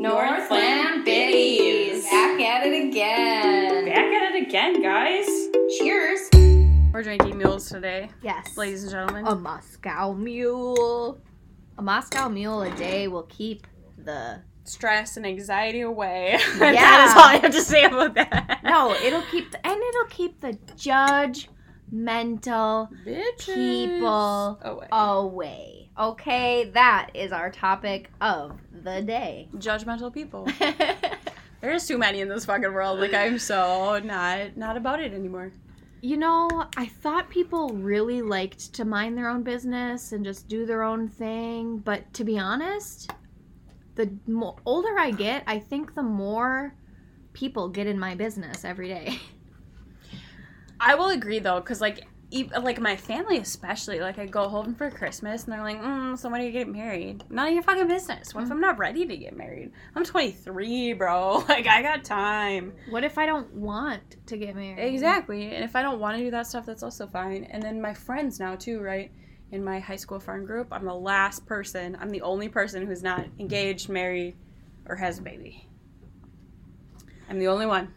Northland Biddies. Back at it again. Back at it again, guys. Cheers. We're drinking mules today, Yes. ladies and gentlemen. A Moscow mule. A Moscow mule a day will keep the. Stress and anxiety away. Yeah. that is all I have to say about that. No, it'll keep the. And it'll keep the judgmental Bitches. people away. away. Okay, that is our topic of the day. Judgmental people. There's too many in this fucking world. Like I'm so not not about it anymore. You know, I thought people really liked to mind their own business and just do their own thing, but to be honest, the mo- older I get, I think the more people get in my business every day. I will agree though, because like, like my family especially, like I go home for Christmas and they're like, mm, "So when are you getting married?" None of your fucking business. What if I'm not ready to get married? I'm 23, bro. Like I got time. What if I don't want to get married? Exactly. And if I don't want to do that stuff, that's also fine. And then my friends now too, right? In my high school friend group, I'm the last person. I'm the only person who's not engaged, married, or has a baby. I'm the only one.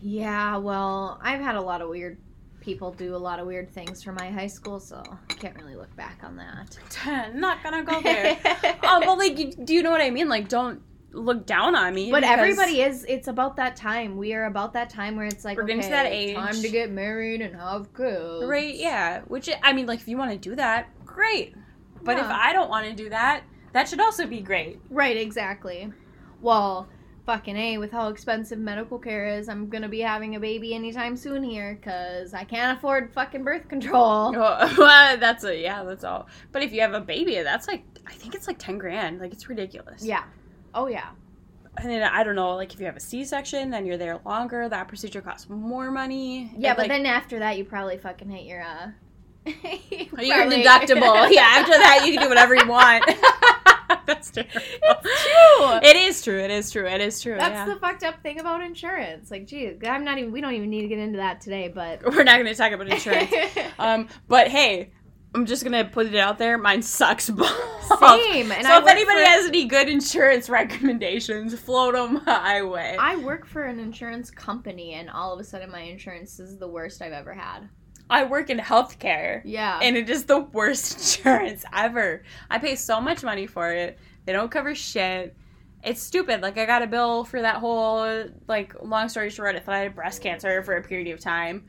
Yeah, well, I've had a lot of weird people do a lot of weird things for my high school, so I can't really look back on that. not gonna go there. oh, but like, do you know what I mean? Like, don't look down on me. But everybody is. It's about that time. We are about that time where it's like We're okay, getting to that age. time to get married and have kids. right? Yeah. Which I mean, like, if you want to do that, great. But if I don't want to do that, that should also be great. Right. Exactly. Well, fucking a. With how expensive medical care is, I'm gonna be having a baby anytime soon here because I can't afford fucking birth control. well, that's a yeah, that's all. But if you have a baby, that's like I think it's like ten grand. Like it's ridiculous. Yeah. Oh yeah. And then I don't know, like if you have a C section, then you're there longer. That procedure costs more money. Yeah, but like, then after that, you probably fucking hit your uh. you you're probably- deductible. yeah, after that you can do whatever you want. that's true. It's true. It is true. It is true. It is true. That's yeah. the fucked up thing about insurance. Like, geez, I'm not even. We don't even need to get into that today, but. We're not going to talk about insurance. um, but hey, I'm just gonna put it out there. Mine sucks balls. Same. And so I if anybody for- has any good insurance recommendations, float them my way. I work for an insurance company, and all of a sudden, my insurance is the worst I've ever had. I work in healthcare, Yeah. and it is the worst insurance ever. I pay so much money for it. They don't cover shit. It's stupid. Like I got a bill for that whole like long story short, I thought I had breast cancer for a period of time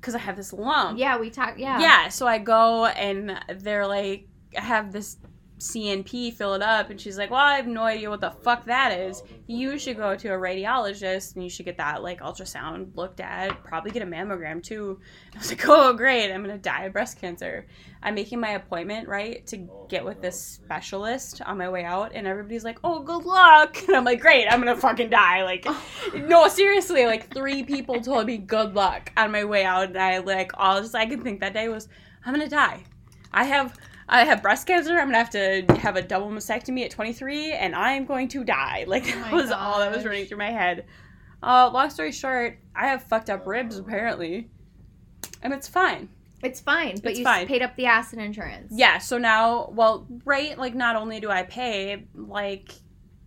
because I have this lump. yeah, we talk. Yeah. Yeah, so I go and they're like, I have this CNP fill it up, and she's like, Well, I have no idea what the fuck that is. You should go to a radiologist and you should get that like ultrasound looked at, probably get a mammogram too. I was like, Oh, great, I'm gonna die of breast cancer. I'm making my appointment, right, to get with this specialist on my way out, and everybody's like, Oh, good luck. And I'm like, Great, I'm gonna fucking die. Like, no, seriously, like three people told me good luck on my way out, and I like all just I could think that day was I'm gonna die. I have I have breast cancer. I'm gonna have to have a double mastectomy at 23, and I'm going to die. Like Oh that was all that was running through my head. Uh, long story short, I have fucked up ribs apparently, and it's fine. It's fine, but It's you fine. paid up the acid insurance. Yeah. So now, well, right, like not only do I pay like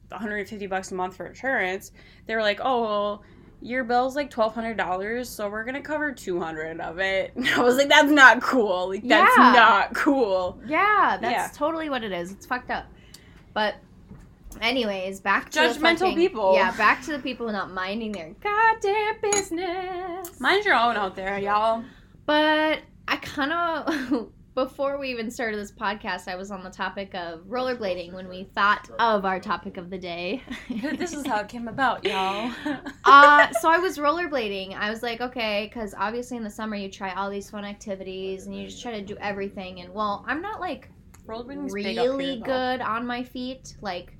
150 bucks a month for insurance, they were like, oh. Well, your bill's like twelve hundred dollars, so we're gonna cover two hundred of it. And I was like, "That's not cool. Like, that's Yeah. not cool." Yeah, that's Yeah. totally what it is. It's fucked up. But, anyways, back to the Judgmental fucking- people. Yeah, back to the people not minding their goddamn business. Mind your own out there, y'all. But I kind of, before we even started this podcast, I was on the topic of rollerblading when we thought of our topic of the day. this is how it came about, y'all. uh, so I was rollerblading. I was like, okay, because obviously in the summer you try all these fun activities and you just try to do everything. And well, I'm not like really good on my feet. Like,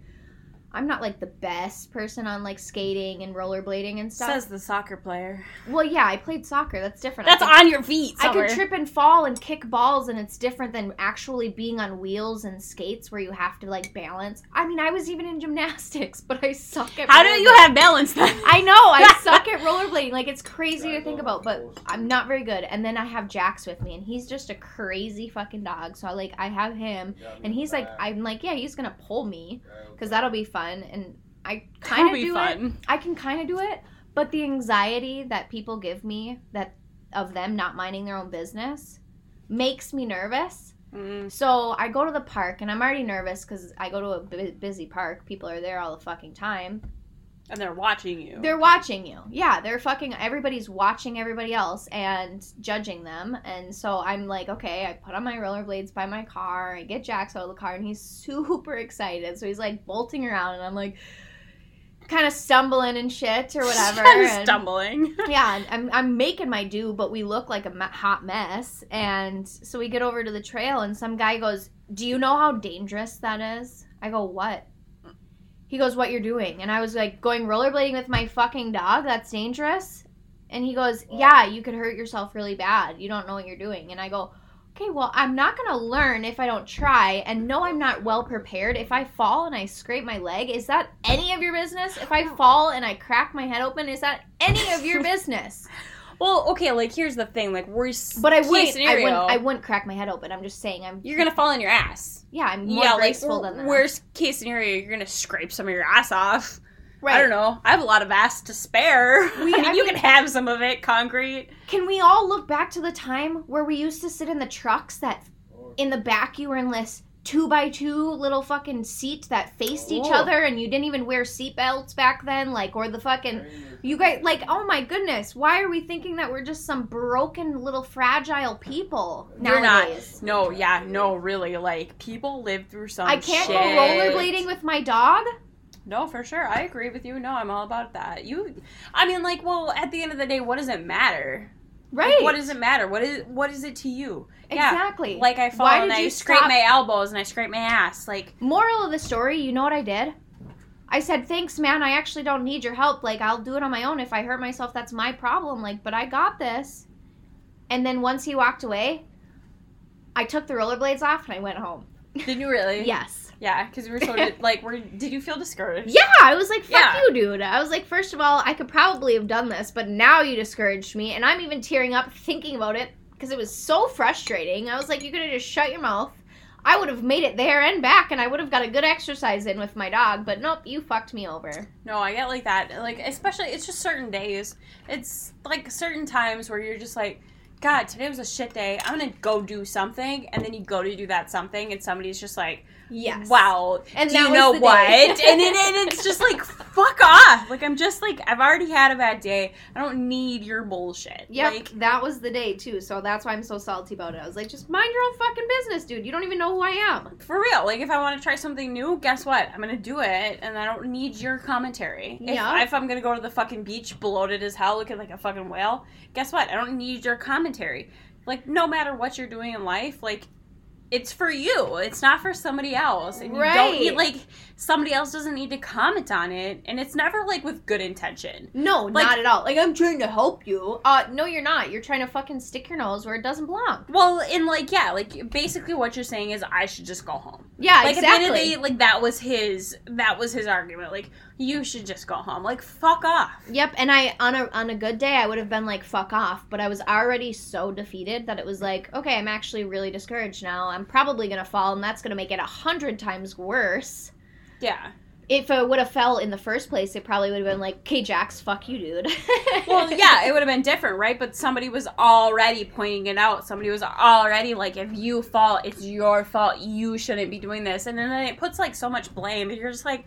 I'm not like the best person on like skating and rollerblading and stuff. Says the soccer player. well, yeah, I played soccer. That's different. That's could- on your feet. I Summer. could trip and fall and kick balls, and it's different than actually being on wheels and skates where you have to like balance. I mean, I was even in gymnastics, but I suck at. How do you have balance then? I know I suck at rollerblading. Like it's crazy to think about, but I'm not very good. And then I have Jax with me, and he's just a crazy fucking dog. So I like I have him, and he's like I'm like yeah, he's gonna pull me because that'll be fun. And I kind of do it. I can kind of do it, but the anxiety that people give me that of them not minding their own business makes me nervous. Mm. So I go to the park and I'm already nervous because I go to a bu- busy park. People are there all the fucking time. And they're watching you. They're watching you. Yeah, they're fucking. Everybody's watching everybody else and judging them. And so I'm like, okay, I put on my rollerblades by my car. I get Jax out of the car and he's super excited. So he's like bolting around and I'm like, kind of stumbling and shit or whatever. And- stumbling. yeah, I'm, I'm making my do, but we look like a hot mess. And so we get over to the trail, and some guy goes, Do you know how dangerous that is? I go, What? He goes, What you're doing? And I was like, Going rollerblading with my fucking dog? That's dangerous? And he goes, Yeah, you could hurt yourself really bad. You don't know what you're doing. And I go, Okay, well, I'm not going to learn if I don't try. And no, I'm not well prepared. If I fall and I scrape my leg, is that any of your business? If I fall and I crack my head open, is that any of your business? Well, okay, like here's the thing, like worst But I case wouldn't, I scenario, wouldn't. I wouldn't crack my head open. I'm just saying. I'm. you're gonna fall on your ass. Yeah, I'm more yeah, like graceful than that. worst case scenario, you're gonna scrape some of your ass off. right. I don't know. I have a lot of ass to spare. We- I mean, I you mean- can have some of it, concrete. Can we all look back to the time where we used to sit in the trucks that, in the back, you were in this two by two little fucking seats that faced each Ooh. other, and you didn't even wear seatbelts back then, like, or the fucking. You guys, like, oh my goodness, why are we thinking that we're just some broken little fragile people You're not. nowadays? No, yeah, no, really. Like people live through some. I can't shit. go rollerblading with my dog. No, for sure. I agree with you. No, I'm all about that. You, I mean, like, well, at the end of the day, what does it matter? Like, Right. what does it matter? What is what is it to you? Yeah. Exactly. Like I fall Why and I you scrape stop- my elbows and I scrape my ass. Like Moral of the story, you know what I did? I said, "Thanks, man. I actually don't need your help. Like, I'll do it on my own. If I hurt myself, that's my problem. Like, but I got this." And then once he walked away, I took the rollerblades off and I went home. Did you really? Yes. Yeah, because we were so like, were did you feel discouraged? Yeah, I was like, "Fuck Yeah. you, dude." I was like, first of all, I could probably have done this, but now you discouraged me, and I'm even tearing up thinking about it because it was so frustrating. I was like, "You could have just shut your mouth." I would have made it there and back, and I would have got a good exercise in with my dog. But nope, you fucked me over. No, I get like that. Like especially, it's just certain days. It's like certain times where you're just like, God, today was a shit day. I'm gonna go do something, and then you go to do that something, and somebody's just like, Yes. Wow, And you know what? and, it, and it's just like, fuck off. Like I'm just like, I've already had a bad day. I don't need your bullshit. Yep, Like, that was the day too. So that's why I'm so salty about it. I was like, just mind your own fucking business, dude. You don't even know who I am. for real. Like if I want to try something new, guess what? I'm gonna do it, and I don't need your commentary. If, Yeah. if I'm gonna go to the fucking beach, bloated as hell, looking like a fucking whale, guess what? I don't need your commentary. Like no matter what you're doing in life, like. It's for you. It's not for somebody else. And you don't Right. need like somebody else doesn't need to comment on it. And it's never like with good intention. No, Like- not at all. Like I'm trying to help you. Uh, no, you're not. You're trying to fucking stick your nose where it doesn't belong. Well, and like yeah, like basically what you're saying is I should just go home. Yeah, like exactly. at the end of the day, like that was his that was his argument. Like you should just go home. Like fuck off. Yep, and I on a on a good day I would have been like fuck off, but I was already so defeated that it was like, okay, I'm actually really discouraged now. I'm probably gonna fall, and that's gonna make it a hundred times worse. Yeah. If I would have fell in the first place, it probably would have been like, okay, Jax, fuck you, dude. Well, yeah, it would have been different, right? But somebody was already pointing it out. Somebody was already like, if you fall, it's your fault. You shouldn't be doing this. And then it puts like so much blame. And you're just like,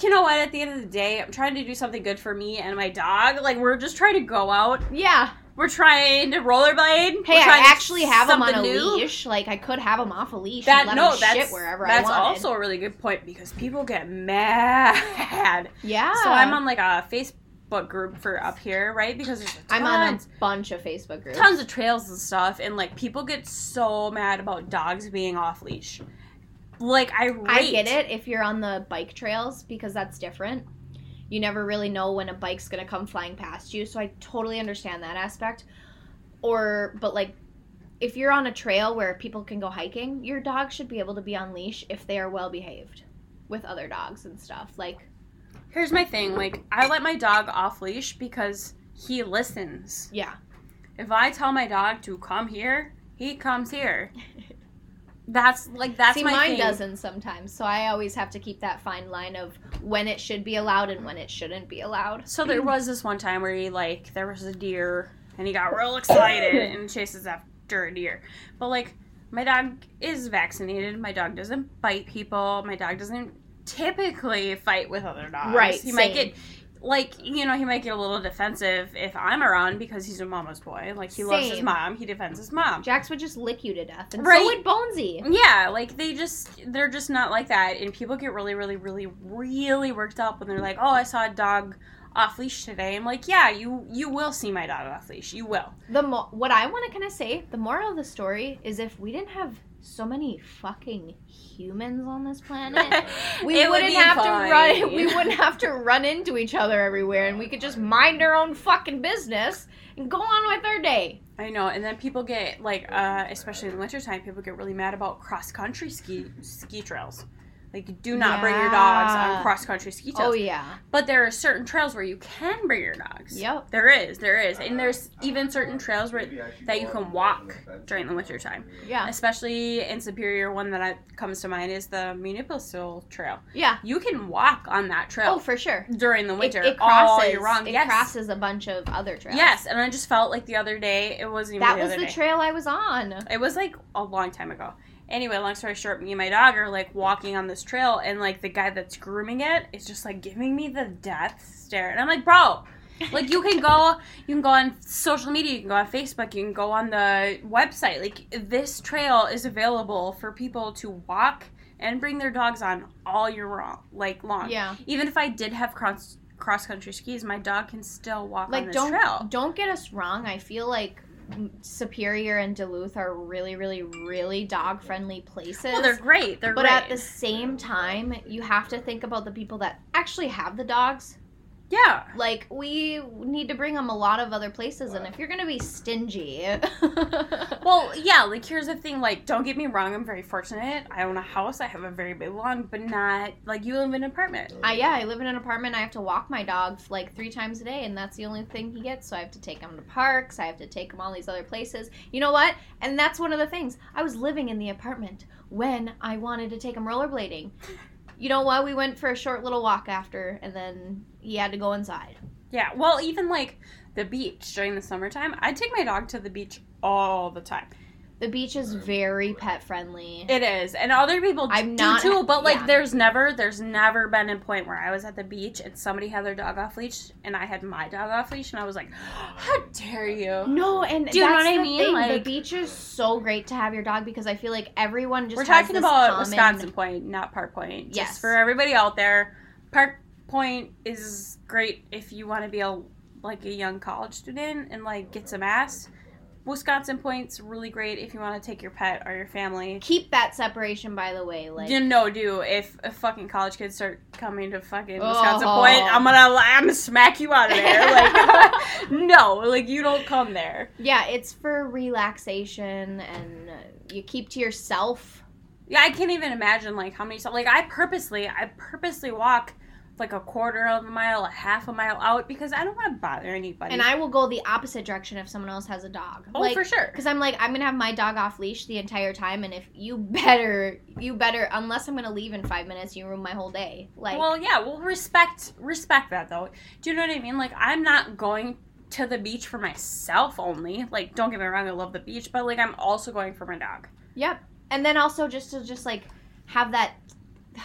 you know what? At the end of the day, I'm trying to do something good for me and my dog. Like we're just trying to go out. yeah. We're trying to rollerblade. Hey, We're I trying to actually have him on a new. leash. Like I could have him off a leash That and let no, him that's shit wherever that's I wanted. also a really good point because people get mad. yeah. So I'm on like a Facebook group for up here, right? Because there's a I'm on tons, a bunch of Facebook groups. tons of trails and stuff, and like people get so mad about dogs being off leash. Like I rate. I get it if you're on the bike trails because that's different. You never really know when a bike's gonna come flying past you, so I totally understand that aspect. Or, but like, if you're on a trail where people can go hiking, your dog should be able to be on leash if they are well behaved with other dogs and stuff. Like, Here's my thing. Like I let my dog off leash because he listens. yeah, If I tell my dog to come here, he comes here. That's like that's See, my mine thing. doesn't sometimes, so I always have to keep that fine line of when it should be allowed and when it shouldn't be allowed. So there was this one time where he like there was a deer and he got real excited and chases after a deer. But like my dog is vaccinated. My dog doesn't bite people. My dog doesn't typically fight with other dogs. Right, He might get like you know he might get a little defensive if I'm around because he's a mama's boy. Like he loves his mom. He defends his mom. Jax would just lick you to death, and Right. so would Bonesy. Yeah, like they just they're just not like that, and people get really, really, really, really worked up when they're like, "Oh, I saw a dog off leash today." I'm like, "Yeah, you you will see my dog off leash. You will." The mo- what I want to kind of say, the moral of the story is if we didn't have so many fucking humans on this planet, we It would wouldn't be have to run. We wouldn't have to run into each other everywhere, and we could just mind our own fucking business and go on with our day. I know, and then people get like, uh, especially in the wintertime, people get really mad about cross country ski ski trails. Like, do not bring your dogs on cross country ski trails. Oh yeah, But there are certain trails where you can bring your dogs. Yep. There is, there is, and there's even certain trails where that you can walk during the winter time. yeah, especially in Superior. One that I, comes to mind is the Municipal Trail. yeah. You can walk on that trail. Oh, for sure. during the It, winter it all crosses. year round. It yes, crosses a bunch of other trails. yes, and I just felt like the other day it wasn't even that the was the day. trail I was on. It was like a long time ago. Anyway, long story short, me and my dog are like walking on this trail, and like the guy that's grooming it is just like giving me the death stare, and I'm like, bro, like you can go, you can go on social media, you can go on Facebook, you can go on the website. Like this trail is available for people to walk and bring their dogs on all year long, like long. Yeah. Even if I did have cross cross country skis, my dog can still walk on like this don't trail. don't get us wrong i feel like superior and duluth are really really really dog friendly places Well, they're great. They're but great. at the same time you have to think about the people that actually have the dogs yeah. like we need to bring them a lot of other places and if you're gonna be stingy Well, yeah, like here's the thing, like don't get me wrong, I'm very fortunate. I own a house, I have a very big lawn, but not like you live in an apartment. I, yeah i live in an apartment i have to walk my dog like three times a day and that's the only thing he gets so i have to take him to parks i have to take him all these other places you know what and that's one of the things i was living in the apartment when i wanted to take him rollerblading you know what we went for a short little walk after and then he had to go inside Yeah, well, even like the beach during the summertime, I take my dog to the beach all the time. the beach is very pet friendly It is, and other people I'm do not- too. But like, yeah. there's never, there's never been a point where I was at the beach and somebody had their dog off leash, and I had my dog off leash, and I was like, "How dare you!" no, and Do you know what I mean? thing, the beach is so great to have your dog because I feel like everyone just We're talking about common- Wisconsin Point, not Park Point. Just Yes. for everybody out there, Park Point is great if you want to be a like a young college student and like get some ass. Wisconsin Point's really great if you want to take your pet or your family. Keep that separation, by the way. Like, You know, do if, if fucking college kids start coming to fucking Wisconsin Oh. Point, I'm gonna I'm gonna smack you out of there. Like, no, like you don't come there. yeah, it's for relaxation, and uh, you keep to yourself. Yeah, I can't even imagine like how many. Like I purposely, I purposely walk like a quarter of a mile, a half a mile out because I don't want to bother anybody. And I will go the opposite direction if someone else has a dog. oh like, for sure. Because I'm like, I'm gonna have my dog off leash the entire time, and if you better, you better, unless I'm gonna leave in five minutes, you ruin my whole day. Like, well, yeah, well respect respect that though. Do you know what I mean? Like I'm not going to the beach for myself only. Like don't get me wrong, I love the beach, but like I'm also going for my dog. yep. And then also just to just like have that.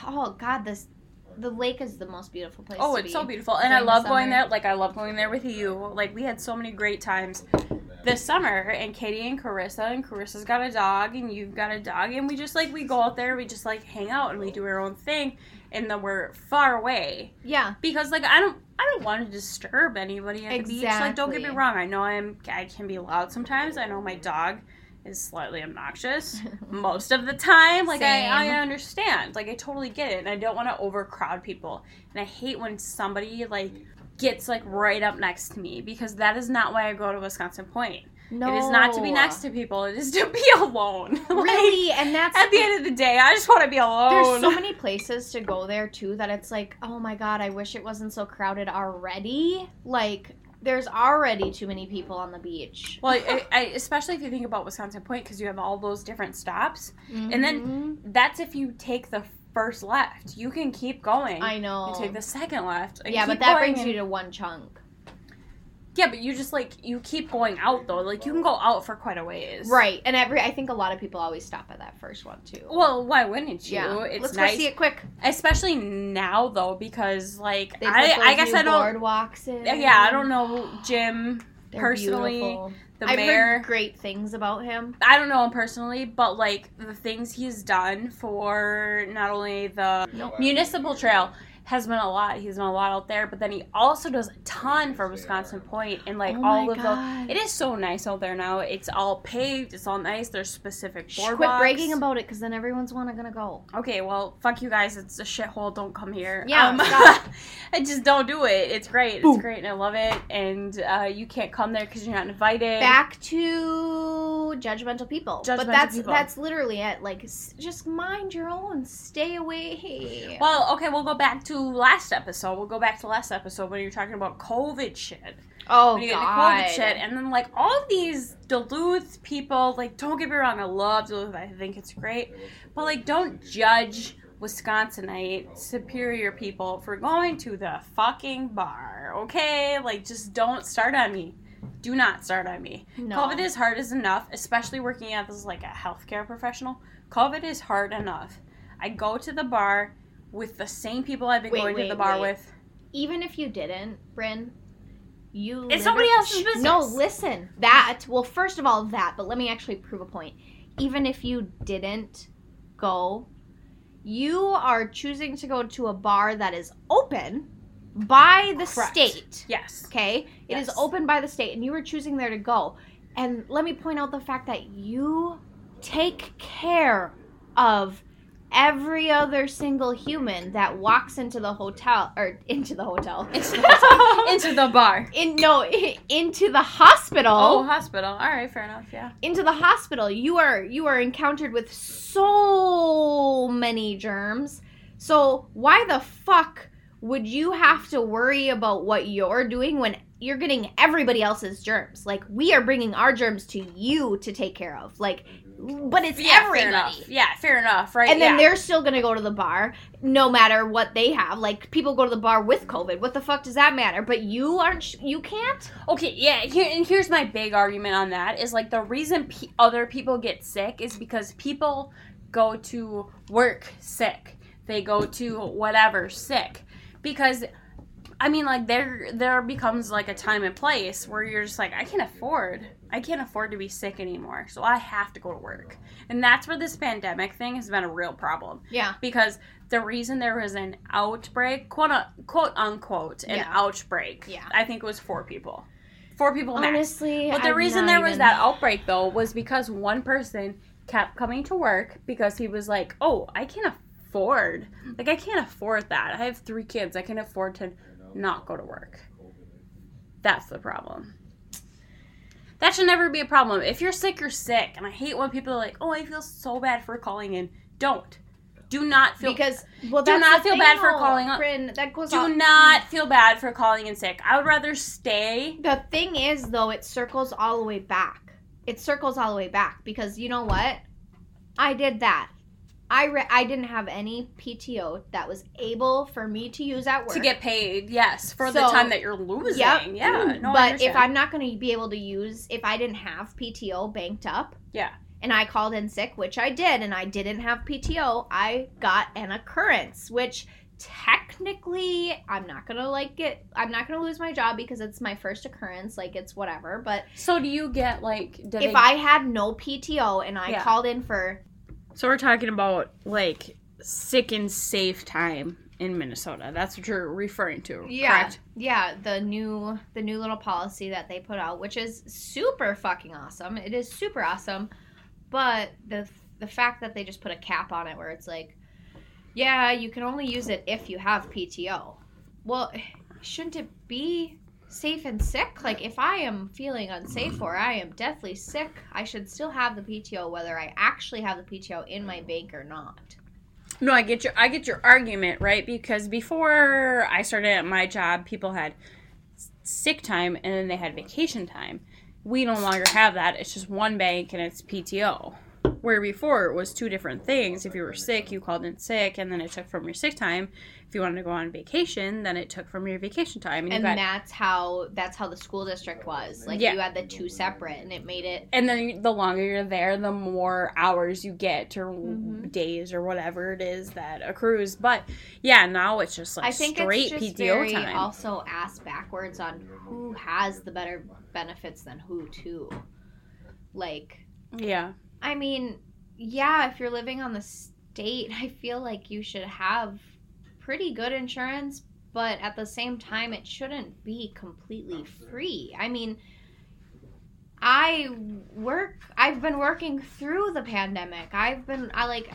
Oh God, this the lake is the most beautiful place. Oh, it's be so beautiful, and I love going there. Like I love going there with you. Like we had so many great times this summer, and Katie and Carissa, and Carissa's got a dog, and you've got a dog, and we just like we go out there, we just like hang out, and we do our own thing, and then we're far away Yeah. because like I don't I don't want to disturb anybody at the beach. Like don't get me wrong, I know I'm I can be loud sometimes. I know my dog is slightly obnoxious most of the time. Like I, I understand. Like I totally get it. And I don't want to overcrowd people. And I hate when somebody like gets like right up next to me because that is not why I go to Wisconsin Point. No. It is not to be next to people. It is to be alone. Like, Really, and that's at the end of the day, I just want to be alone. There's so many places to go there too that it's like, oh my god, I wish it wasn't so crowded already. Like, there's already too many people on the beach. Well, I, I, especially if you think about Wisconsin Point, because you have all those different stops. And then Mhm. That's if you take the first left. You can keep going. I know. and take the second left. yeah, but that brings and- you to one chunk. Yeah, but you just like you keep going out though. Like you can go out for quite a ways. Right, and every I think a lot of people always stop at that first one too. Well, why wouldn't you? yeah, It's let's nice, go see it quick. especially now though, because like They I, I guess I don't. boardwalks in. Yeah, I don't know Jim They're personally. beautiful. The I've mayor. heard great things about him. I don't know him personally, but like the things he's done for not only the Nope. municipal trail has been a lot. He's been a lot out there, but then he also does a ton for Wisconsin Point and like Oh all of God. the. It is so nice out there now. It's all paved. It's all nice. There's specific boardwalks. Quit bragging about it, because then everyone's wanna gonna go. Okay, well, fuck you guys. It's a shithole. Don't come here. Yeah, Um. I just don't do it. It's great. Boom. It's great, and I love it. And uh, you can't come there because you're not invited. Back to judgmental people. but Judgmental that's people. that's literally it. Like, s- just mind your own. Stay away. Well, okay, we'll go back to last episode. We'll go back to last episode when you're talking about COVID shit. oh when you get into God. COVID shit, and then like all these Duluth people, like don't get me wrong, I love Duluth. I think it's great, but like don't judge Wisconsinite superior people for going to the fucking bar. Okay, like just don't start on me. Do not start on me. No. COVID is hard as enough, especially working as like a healthcare professional. COVID is hard enough. I go to the bar with the same people I've been Wait, going to the bar wait. with. even if you didn't, Bryn, you It's somebody else's business. No, listen. That well, first of all, that. But let me actually prove a point. Even if you didn't go, you are choosing to go to a bar that is open by the Correct. state. Yes. Okay, it is Yes. open by the state, and you were choosing there to go. And let me point out the fact that you take care of every other single human that walks into the hotel or into the hotel Into the, into the bar. in no into the hospital Oh, hospital. All right, fair enough. Yeah. into the hospital you are you are encountered with so many germs so why the fuck would you have to worry about what you're doing when you're getting everybody else's germs like we are bringing our germs to you to take care of like but it's yeah, fair everybody enough. Yeah, fair enough. Right. and then yeah. they're still gonna go to the bar no matter what they have like people go to the bar with covid what the fuck does that matter but you aren't sh- you can't Okay, yeah, here, and here's my big argument on that is like the reason pe- other people get sick is because people go to work sick. They go to whatever sick. Because I mean like there there becomes like a time and place where you're just like I can't afford I can't afford to be sick anymore. So I have to go to work. And that's where this pandemic thing has been a real problem. yeah because the reason there was an outbreak, quote quote unquote, an Yeah. outbreak. Yeah. I think it was four people, four people max. honestly But the I'm reason there was even- that outbreak though was because one person kept coming to work because he was like, "Oh, I can't afford. Like I can't afford that. I have three kids. I can afford to not go to work." That's the problem. That should never be a problem. If you're sick, you're sick. And I hate when people are like, "Oh, I feel so bad for calling in." Don't. Do not feel because well Do not feel bad for calling up. Bryn, that goes do on not feel bad for calling in sick. I would rather stay. the thing is though it circles all the way back it circles all the way back because you know what i did that i re- i didn't have any pto that was able for me to use at work To get paid, yes, for the time that you're losing. Yep. Yeah, no, but if i'm not going to be able to use if i didn't have pto banked up Yeah. and i called in sick which i did and i didn't have pto i got an occurrence which technically i'm not gonna like get i'm not gonna lose my job because it's my first occurrence like it's whatever but So do you get like? If they- I had no PTO and I Yeah. called in for So we're talking about like sick and safe time in Minnesota. That's what you're referring to, correct? yeah the new the new little policy that they put out, which is super fucking awesome. It is super awesome, but the the fact that they just put a cap on it where it's like, yeah, you can only use it if you have PTO. Well, shouldn't it be safe and sick? Like if I am feeling unsafe or I am deathly sick, I should still have the PTO whether I actually have the PTO in my bank or not. No, I get your I get your argument, right? Because before I started at my job, people had sick time and then they had vacation time. We no longer have that. It's just one bank and it's PTO. Where before it was two different things. If you were sick, you called in sick, and then it took from your sick time. If you wanted to go on vacation, then it took from your vacation time. And, you got- that's how that's how the school district was. Like Yeah. you had the two separate, and it made it. and then the longer you're there, the more hours you get or Mhm. days or whatever it is that accrues. But yeah, now it's just like I think straight it's just PTO very time. also asked backwards on who has the better benefits than who too. Like, yeah. I mean, yeah, if you're living on the state, I feel like you should have pretty good insurance, but at the same time, it shouldn't be completely free. I mean, I work, I've been working through the pandemic. I've been, I like,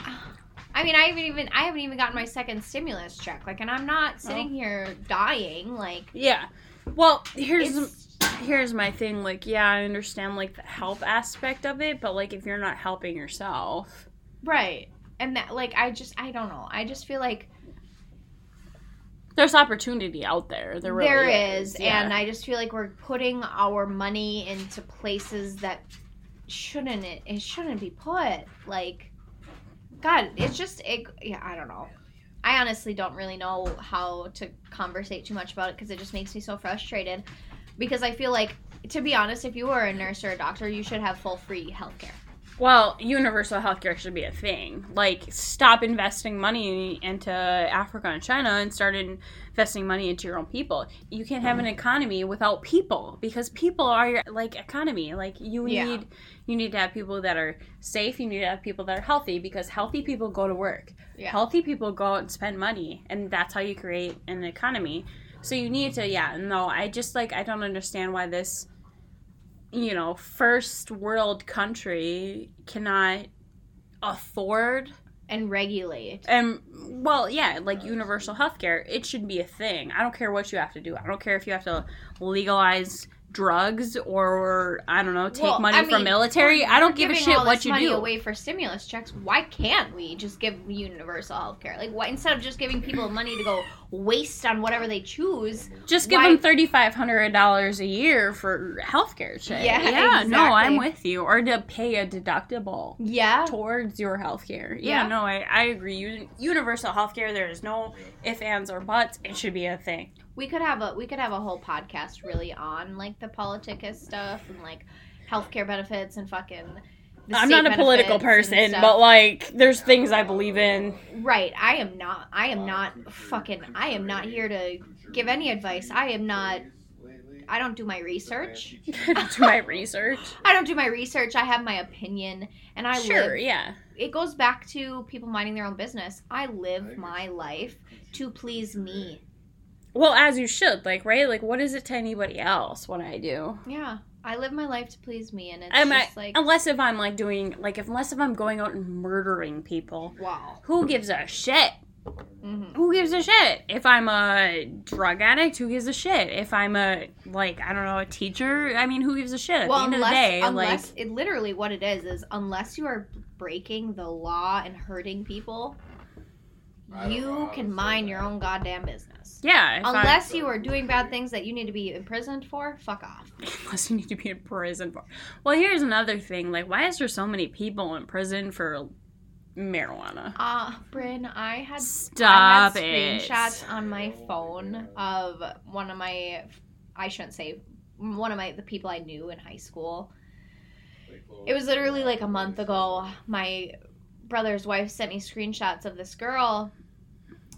I mean, I haven't even, I haven't even gotten my second stimulus check. Like, and I'm not sitting here dying. Like, Yeah. Well, here's here's my thing like yeah i understand like the help aspect of it but like if you're not helping yourself right. And that, like, I just, I don't know. I just feel like, there's opportunity out there there really there is, yeah. and I just feel like we're putting our money into places that shouldn't it, it shouldn't be put. Like, God, it's just it, yeah, I don't know. I honestly don't really know how to conversate too much about it because it just makes me so frustrated. Because I feel like, to be honest, if you were a nurse or a doctor, you should have full free healthcare. well universal healthcare should be a thing. Like stop investing money into africa and china and start investing money into your own people. You can't have an mm-hmm. economy without people because people are your like economy. Like you Yeah. need you need to have people that are safe. You need to have people that are healthy because healthy people go to work. Yeah. healthy people go out and spend money and that's how you create an economy so you need to yeah no i just like i don't understand why this you know first world country cannot afford And regulate. and well yeah like universal healthcare it should be a thing i don't care what you have to do i don't care if you have to legalize drugs or i don't know take Well, money I from military i don't give a shit what you money do away for stimulus checks. Why can't we just give universal health care? Like, why instead of just giving people money to go waste on whatever they choose? Just give Why- them thirty five hundred dollars a year for healthcare shit. Yeah, yeah, no, I'm with you. Or to pay a deductible Yeah, towards your healthcare. Yeah, Yeah. no, I, I agree. Universal health care. there is no if, ands, or buts. It should be a thing. We could have a we could have a whole podcast really on like the politicus stuff and like healthcare benefits and fucking. I'm not a political person, but like, there's things I believe in. right, I am not. I am not fucking. I am not here to give any advice. I am not. I don't do my research. Do my research. I don't do my research. I have my opinion, and I sure, live. yeah. It goes back to people minding their own business. I live my life to please me. Well, as you should, like, right? Like, what is it to anybody else what I do? Yeah, I live my life to please me, and it's Am I- just like Unless if I'm like doing, like, if, unless if I'm going out and murdering people, wow. who gives a shit? hmm Who gives a shit? If I'm a drug addict, who gives a shit? If I'm a, like, I don't know, a teacher, I mean, who gives a shit? At Well, the end unless, of the day, unless like, it literally what it is is unless you are breaking the law and hurting people, you can mind your own goddamn business. Yeah. if I- Unless you are doing bad things that you need to be imprisoned for, fuck off. unless you need to be in prison for. Well, here's another thing. Like, why is there so many people in prison for marijuana? Uh, Bryn, I had Stop I had it. screenshots on my phone of one of my I shouldn't say one of my the people I knew in high school. It was literally like a month ago. My brother's wife sent me screenshots of this girl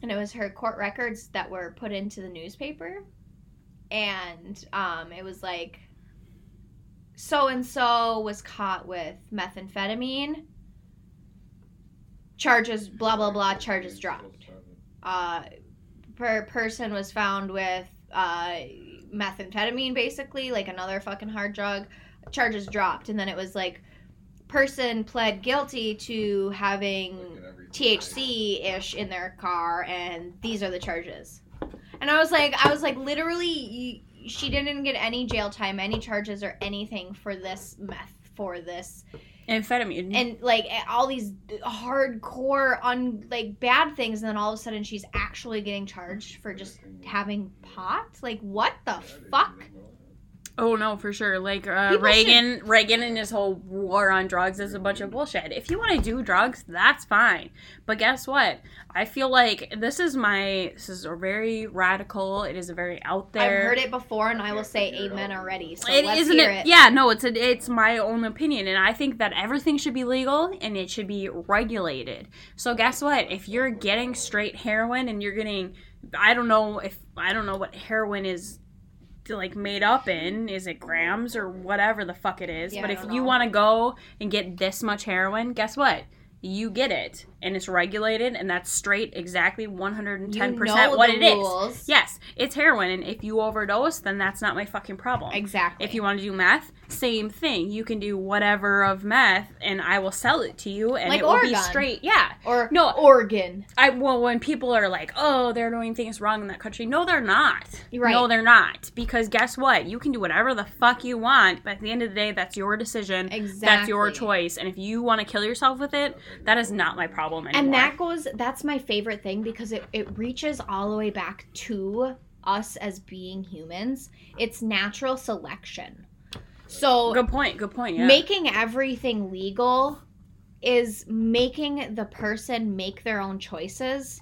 and it was her court records that were put into the newspaper. And um it was like so and so was caught with methamphetamine. Charges blah blah blah charges dropped uh, per person was found with uh, methamphetamine, basically, like another fucking hard drug. Charges dropped, and then it was like person pled guilty to having THC ish in their car, and these are the charges. And I was like, I was like, literally, she didn't get any jail time, any charges, or anything for this meth, for this Amphetamine. and like all these hardcore on like bad things and then all of a sudden she's actually getting charged for just having pot like what the fuck Oh no, for sure. Like uh, People Reagan, Reagan and his whole war on drugs is a bunch of bullshit. If you want to do drugs, that's fine. But guess what? I feel like this is my this is a very radical. It is a very out there. i've heard it before and i will say amen already so It let's isn't hear it, it Yeah, no, it's a, it's my own opinion, and I think that everything should be legal and it should be regulated. So guess what? If you're getting straight heroin and you're getting, I don't know if I don't know what heroin is like made up in is it grams or whatever the fuck it is? Yeah, but if you want to go and get this much heroin guess what? You get it. And it's regulated and that's straight exactly 110% you know what it is. rules. yes it's heroin and if you overdose then that's not my fucking problem. Exactly. If you want to do meth, same thing. You can do whatever of meth, and I will sell it to you, and Like it will be Oregon. straight. Yeah. or No. oregon I well, when people are like, "Oh, they're doing things wrong in that country," no, they're not. Right. No, they're not. Because guess what? You can do whatever the fuck you want, but at the end of the day, that's your decision. exactly That's your choice. And if you want to kill yourself with it, that is not my problem anymore. and that goes that's my favorite thing because it, it reaches all the way back to us as being humans it's natural selection so good point. Good point. Yeah. making everything legal is making the person make their own choices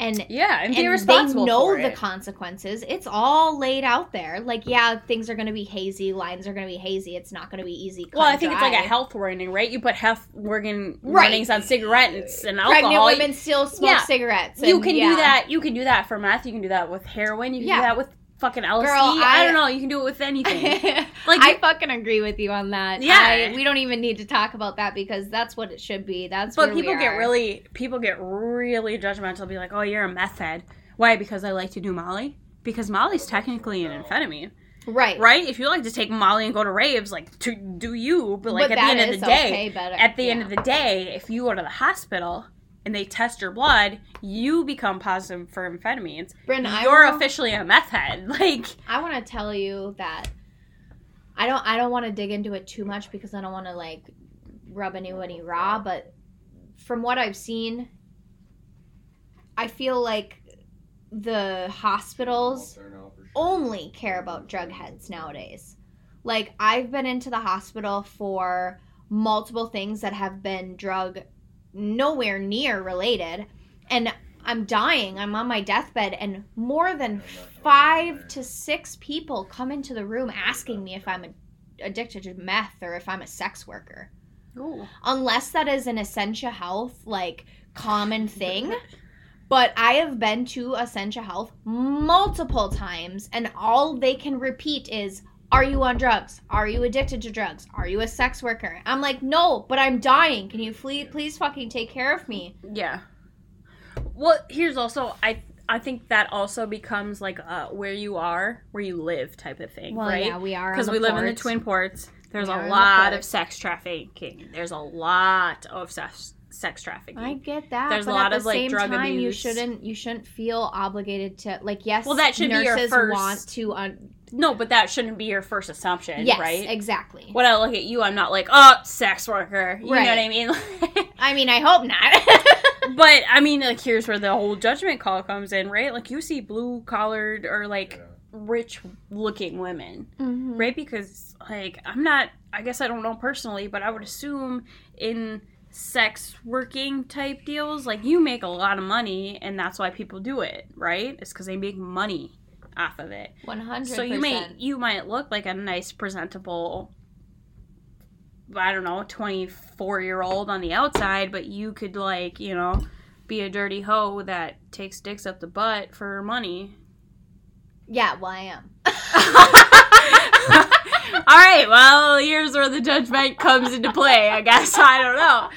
and yeah, and be and responsible they know the consequences. It's all laid out there. Like, yeah, things are going to be hazy. Lines are going to be hazy. It's not going to be easy. Well, I and think it's like a health warning, right? You put health warning Right. warnings on cigarettes and alcohol. Pregnant women still smoke Yeah. cigarettes. you can yeah. do that. You can do that for meth. You can do that with heroin. You can Yeah. do that with fucking LSD. Girl, I, I- don't know. You can do it with anything. Like, I fucking agree with you on that. Yeah. I- we don't even need to talk about that because that's what it should be. That's but people get really people get really judgmental. Be like, oh, you're a meth head. Why? Because I like to do Molly. Because Molly's technically an amphetamine, right. right? If you like to take Molly and go to raves, like to do you. But like But at the end of the day, okay, at the end of the day, if you go to the hospital and they test your blood, you become positive for amphetamines. You're will- officially a meth head. Like, I want to tell you that I don't I don't want to dig into it too much because I don't want to like rub anybody raw, but from what I've seen I feel like the hospitals only care about drug heads nowadays. Like I've been into the hospital for multiple things that have been drug nowhere near related and I'm dying. I'm on my deathbed and more than 5 to 6 people come into the room asking me if I'm a- addicted to meth or if I'm a sex worker. Unless that is an Essentia Health like common thing. But I have been to Essentia Health multiple times, and all they can repeat is, Are you on drugs? Are you addicted to drugs? Are you a sex worker? I'm like, No, but I'm dying. Can you please, please fucking take care of me? Yeah. Well, here's also I I think that also becomes like uh where you are, where you live type of thing, right? Yeah, we are. Because we live in the Twin Ports. There's We a in the lot of sex trafficking. There's a lot of sex sex trafficking. I get that. There's a lot at of, like, same drug time, You shouldn't. You shouldn't feel obligated to like. Yes. Well, that should be your first- want to. Un- no, but that shouldn't be your first assumption, yes, right? exactly. when I look at you, I'm not like, oh, sex worker. You know what I mean? I mean, I hope not. but I mean, like, here's where the whole judgment call comes in, right? Like, you see blue collared or like rich looking women, Mhm. right? Because like, I'm not. I guess I don't know personally, but I would assume in sex working type deals, like you make a lot of money, and that's why people do it, right? It's because they make money off of it. One hundred. So you may you might look like a nice presentable I don't know, 24 year old on the outside, but you could like, you know, be a dirty hoe that takes dicks up the butt for money. Yeah, well, I am. All right, well, here's where the judgment comes into play, I guess. I don't know.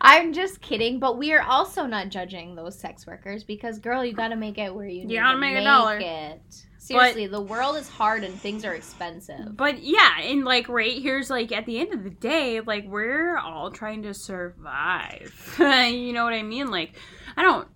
I'm just kidding, but we are also not judging those sex workers because, girl, you got to make it where you need gotta to make a make dollar. it. Seriously, the world is hard and things are expensive. But yeah, and like right here's like at the end of the day, like we're all trying to survive. you know what I mean? Like I don't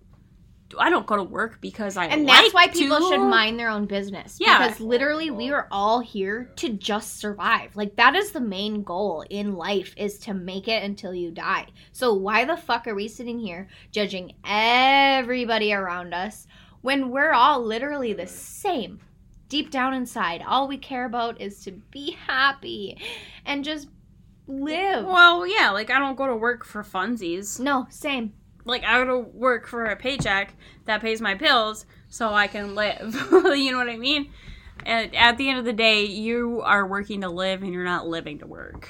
I don't go to work because I and that's why people to. should mind their own business. Yeah. Because literally we are all here to just survive. Like that is the main goal in life is to make it until you die. So why the fuck are we sitting here judging everybody around us when we're all literally the same? Deep down inside, all we care about is to be happy and just live. Well, yeah, like I don't go to work for funsies. No, same. Like I go to work for a paycheck that pays my bills so I can live. you know what I mean? And at the end of the day, you are working to live and you're not living to work.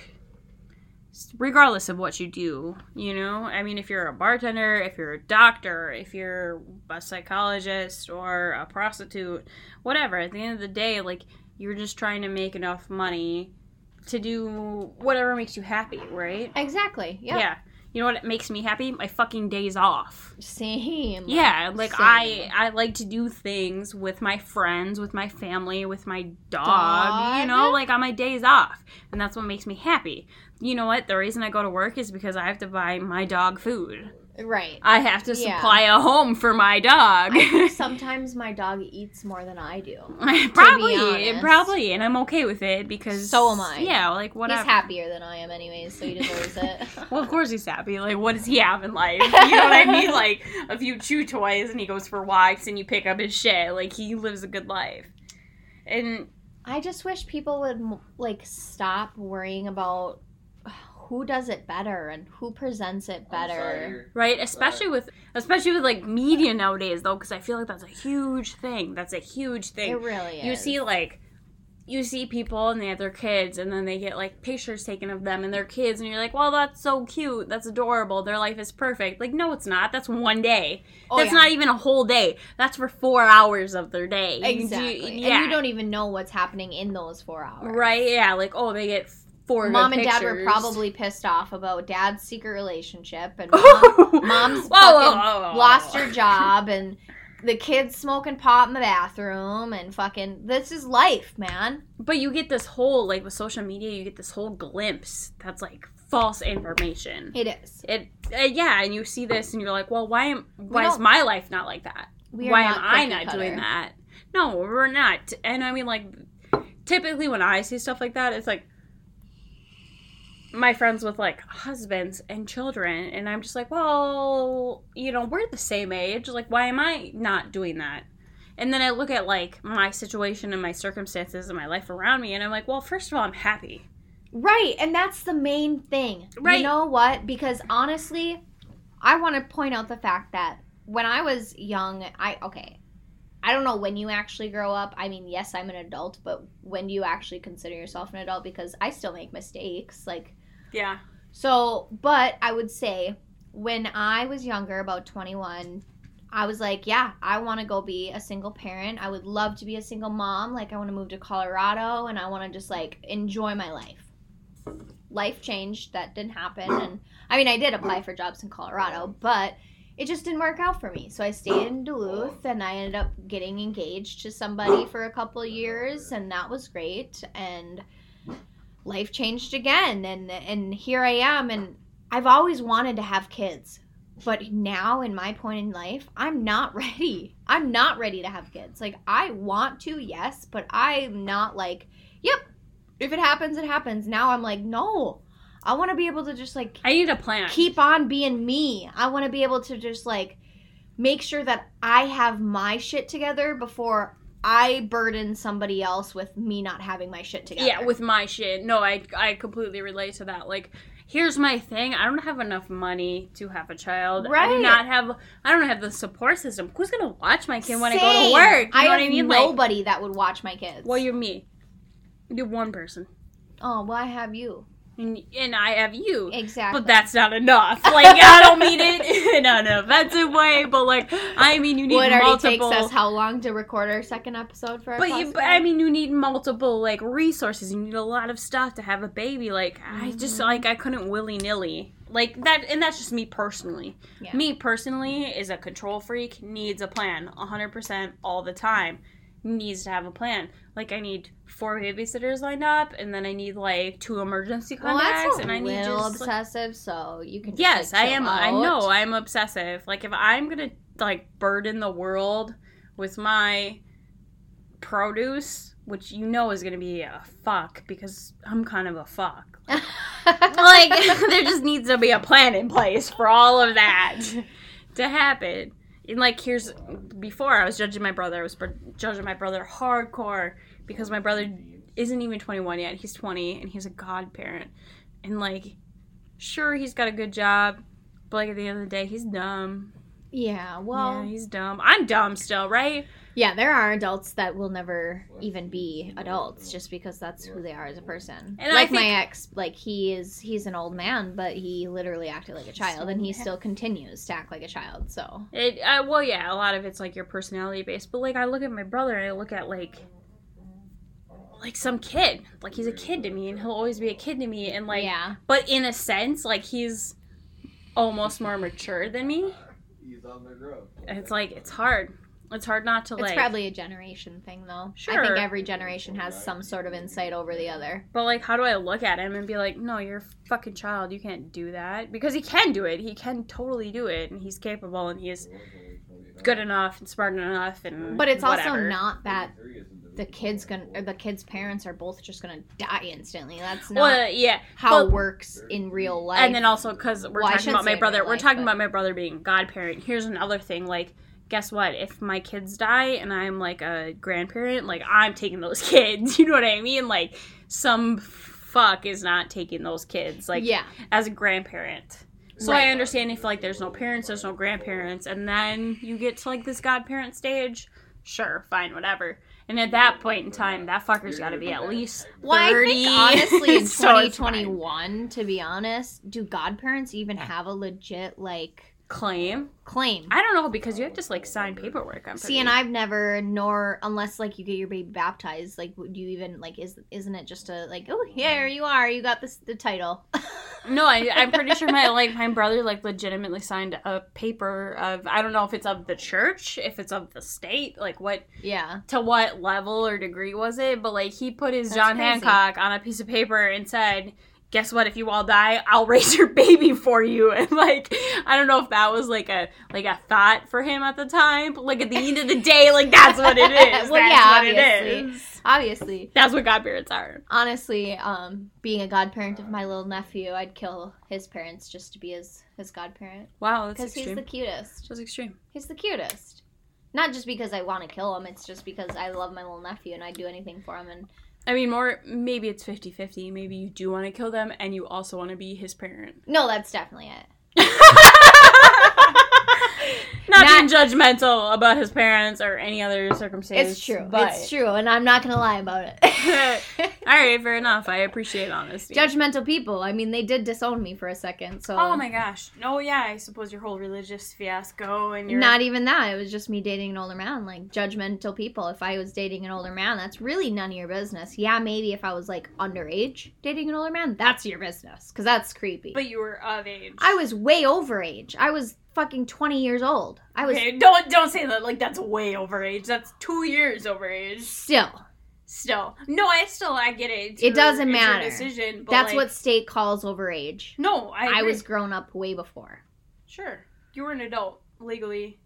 Regardless of what you do, you know? I mean, if you're a bartender, if you're a doctor, if you're a psychologist or a prostitute, whatever, at the end of the day, like, you're just trying to make enough money to do whatever makes you happy, right? Exactly. Yeah. Yeah. You know what makes me happy? My fucking days off. Same. Yeah, like Same. I I like to do things with my friends, with my family, with my dog, you know, like on my days off. And that's what makes me happy. You know what? The reason I go to work is because I have to buy my dog food. Right. I have to Yeah. supply a home for my dog. Sometimes my dog eats more than I do. probably, probably, and I'm okay with it because So am I. Yeah, like whatever. He's happier than I am, anyways, so he deserves it. Well, of course he's happy. Like, what does he have in life? You know what I mean? Like, a few chew toys, and he goes for walks, and you pick up his shit. Like, he lives a good life. And I just wish people would like stop worrying about who does it better and who presents it better. right, especially with especially with like media nowadays, though, because I feel like that's a huge thing. That's a huge thing. It really is. you see like you see people and they have their kids and then they get like pictures taken of them and their kids and you're like well that's so cute that's adorable their life is perfect like no it's not that's one day Oh, that's yeah. not even a whole day that's for four hours of their day You do- exactly, yeah and you don't even know what's happening in those four hours. right yeah like oh they get four Mom and dad were probably pissed off about dad's secret relationship, and mom, mom's fucking lost her job, and the kids smoking pot in the bathroom, and fucking this is life, man. but you get this whole like with social media you get this whole glimpse that's like false information It is. it uh, yeah and you see this and you're like well why am why is my life not like that why am i not cutter. doing that no we're not and i mean like typically when i see stuff like that it's like my friends with like husbands and children and i'm just like well you know we're the same age like why am i not doing that and then i look at like my situation and my circumstances and my life around me and i'm like well first of all i'm happy Right, and that's the main thing. Right. You know what? Because honestly, I want to point out the fact that when I was young, I okay. I don't know when you actually grow up. I mean, yes, I'm an adult, but when do you actually consider yourself an adult because I still make mistakes. Like yeah so, but I would say when I was younger, about 21, I was like, yeah, I want to go be a single parent. I would love to be a single mom. Like, I want to move to Colorado and I want to just like enjoy my life. Life changed. That didn't happen. And I mean, I did apply for jobs in Colorado, but it just didn't work out for me. So I stayed in Duluth and I ended up getting engaged to somebody for a couple of years, and that was great. And life changed again and and here I am and I've always wanted to have kids. But now in my point in life, I'm not ready. I'm not ready to have kids. Like I want to, yes, but I'm not like, yep, if it happens it happens. Now I'm like, no. I want to be able to just like i need a plan keep on being me. I want to be able to just like make sure that I have my shit together before I burden somebody else with me not having my shit together. Yeah, with my shit. No, I I completely relate to that. Like, here's my thing. I don't have enough money to have a child. I do Right. not have. I don't have the support system. Who's gonna watch my kid when I go to work? You I know what have I mean? Like, nobody that would watch my kids. well, you're me. You're one person, oh, well, I have you. And and I have you. Exactly. But that's not enough. Like I don't mean it in an offensive way, but like I mean you need Well, it already multiple. takes us how long to record our second episode for But you, but? I mean, you need multiple like resources. You need a lot of stuff to have a baby. Like I just Mhm. like I couldn't willy nilly like that, and that's just me personally. Yeah. Me personally is a control freak. Needs a plan, hundred percent all the time. Needs to have a plan. Like I need four babysitters lined up, and then I need like two emergency well, contacts, a and I need little just like, obsessive, so you can. Yes, like, I am. I know I'm obsessive. Like if I'm gonna like burden the world with my produce, which you know is gonna be a fuck because I'm kind of a fuck. like there just needs to be a plan in place for all of that to happen. And like here's before I was judging my brother, I was judging my brother hardcore because my brother isn't even 21 yet. He's 20 and he's a godparent. And like sure he's got a good job, but like at the end of the day he's dumb. Yeah, well, yeah, he's dumb. I'm dumb still, right? Yeah, there are adults that will never even be adults just because that's who they are as a person. And like my ex, like he is he's an old man, but he literally acted like a child and he still continues to act like a child. So It uh, well, yeah, a lot of it's like your personality based, but like I look at my brother and I look at like like some kid. Like he's a kid to me and he'll always be a kid to me and like Yeah. But in a sense, like he's almost more mature than me He's on the growth. it's like it's hard. It's hard not to like. It's probably a generation thing, though. Sure. I think every generation has some sort of insight over the other. But like, how do I look at him and be like, "No, you're a fucking child. You can't do that," because he can do it. He can totally do it, and he's capable, and he's good enough and smart enough, and. But it's whatever. also not that the kids gonna or the kids' parents are both just gonna die instantly. That's not well, yeah, how but, it works in real life. And then also because we're well, talking about my brother, we're talking but... about my brother being godparent. Here's another thing, like. Guess what? If my kids die and I'm like a grandparent, like I'm taking those kids. You know what I mean? Like some fuck is not taking those kids. Like yeah. as a grandparent. So right. I understand if like there's no parents, there's no grandparents, and then you get to like this godparent stage. Sure, fine, whatever. And at that point in time, that fucker's got to be at least 30. Well, I think honestly, in 2021, to be honest, do godparents even have a legit, like, claim? Claim. I don't know because you have to like sign paperwork i'm see and i've never nor unless like you get your baby baptized like do you even like is isn't it just a like oh here you are you got this the title. No I, i'm pretty sure my like my brother like legitimately signed a paper of i don't know if it's of the church if it's of the state like what yeah. to what level or degree was it but like he put his That's john crazy. hancock on a piece of paper and said guess what? If you all die i'll raise your baby for you. And like i don't know if that was like a like a thought for him at the time but like at the end of the day like that's what it is. Well, that's yeah, what obviously. it is. Obviously. That's what godparents are. Honestly um being a godparent of my little nephew i'd kill his parents just to be his his godparent. Wow because he's the cutest. That's extreme. He's the cutest. Not just because i want to kill him it's just because i love my little nephew and i'd do anything for him and I mean, more maybe it's 50 50. Maybe you do want to kill them and you also want to be his parent. No, that's definitely it. not, not, being judgmental about his parents or any other circumstance. It's true. But... It's true, and I'm not gonna lie about it. All right, fair enough. I appreciate honesty. Judgmental people. I mean, they did disown me for a second. So. Oh my gosh. Oh yeah. I suppose your whole religious fiasco and your. Not even that. It was just me dating an older man. Like judgmental people. If I was dating an older man, that's really none of your business. Yeah, maybe if I was like underage dating an older man, that's your business because that's creepy. But you were of age. I was way over age. I was fucking 20 years old. I was okay, don't don't say that like that's way over age. That's 2 years over age. Still. Still. No, I still I get it. It doesn't matter. Decision, that's like, what state calls over age. No, I I was grown up way before. Sure. You were an adult legally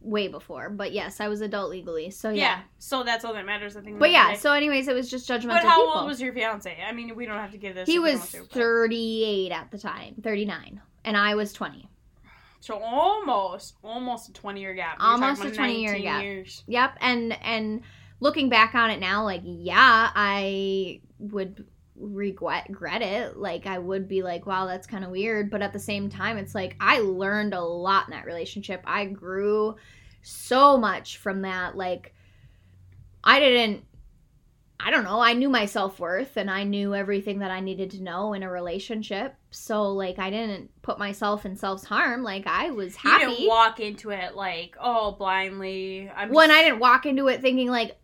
way before. But yes, I was adult legally. So yeah. yeah so that's all that matters, I think. But yeah, so anyways, it was just judgmental. But how people. old was your fiance? I mean, we don't have to give this. He was 38 at the time, 39, and I was 20. So almost, almost a 20 year gap. You're almost a 20 year gap. Years. Yep, and and looking back on it now, like yeah, I would regret regret it like i would be like wow that's kind of weird but at the same time it's like i learned a lot in that relationship i grew so much from that like i didn't i don't know i knew my self-worth and i knew everything that i needed to know in a relationship so like i didn't put myself in self-harm like i was happy you didn't walk into it like oh blindly I'm when i didn't walk into it thinking like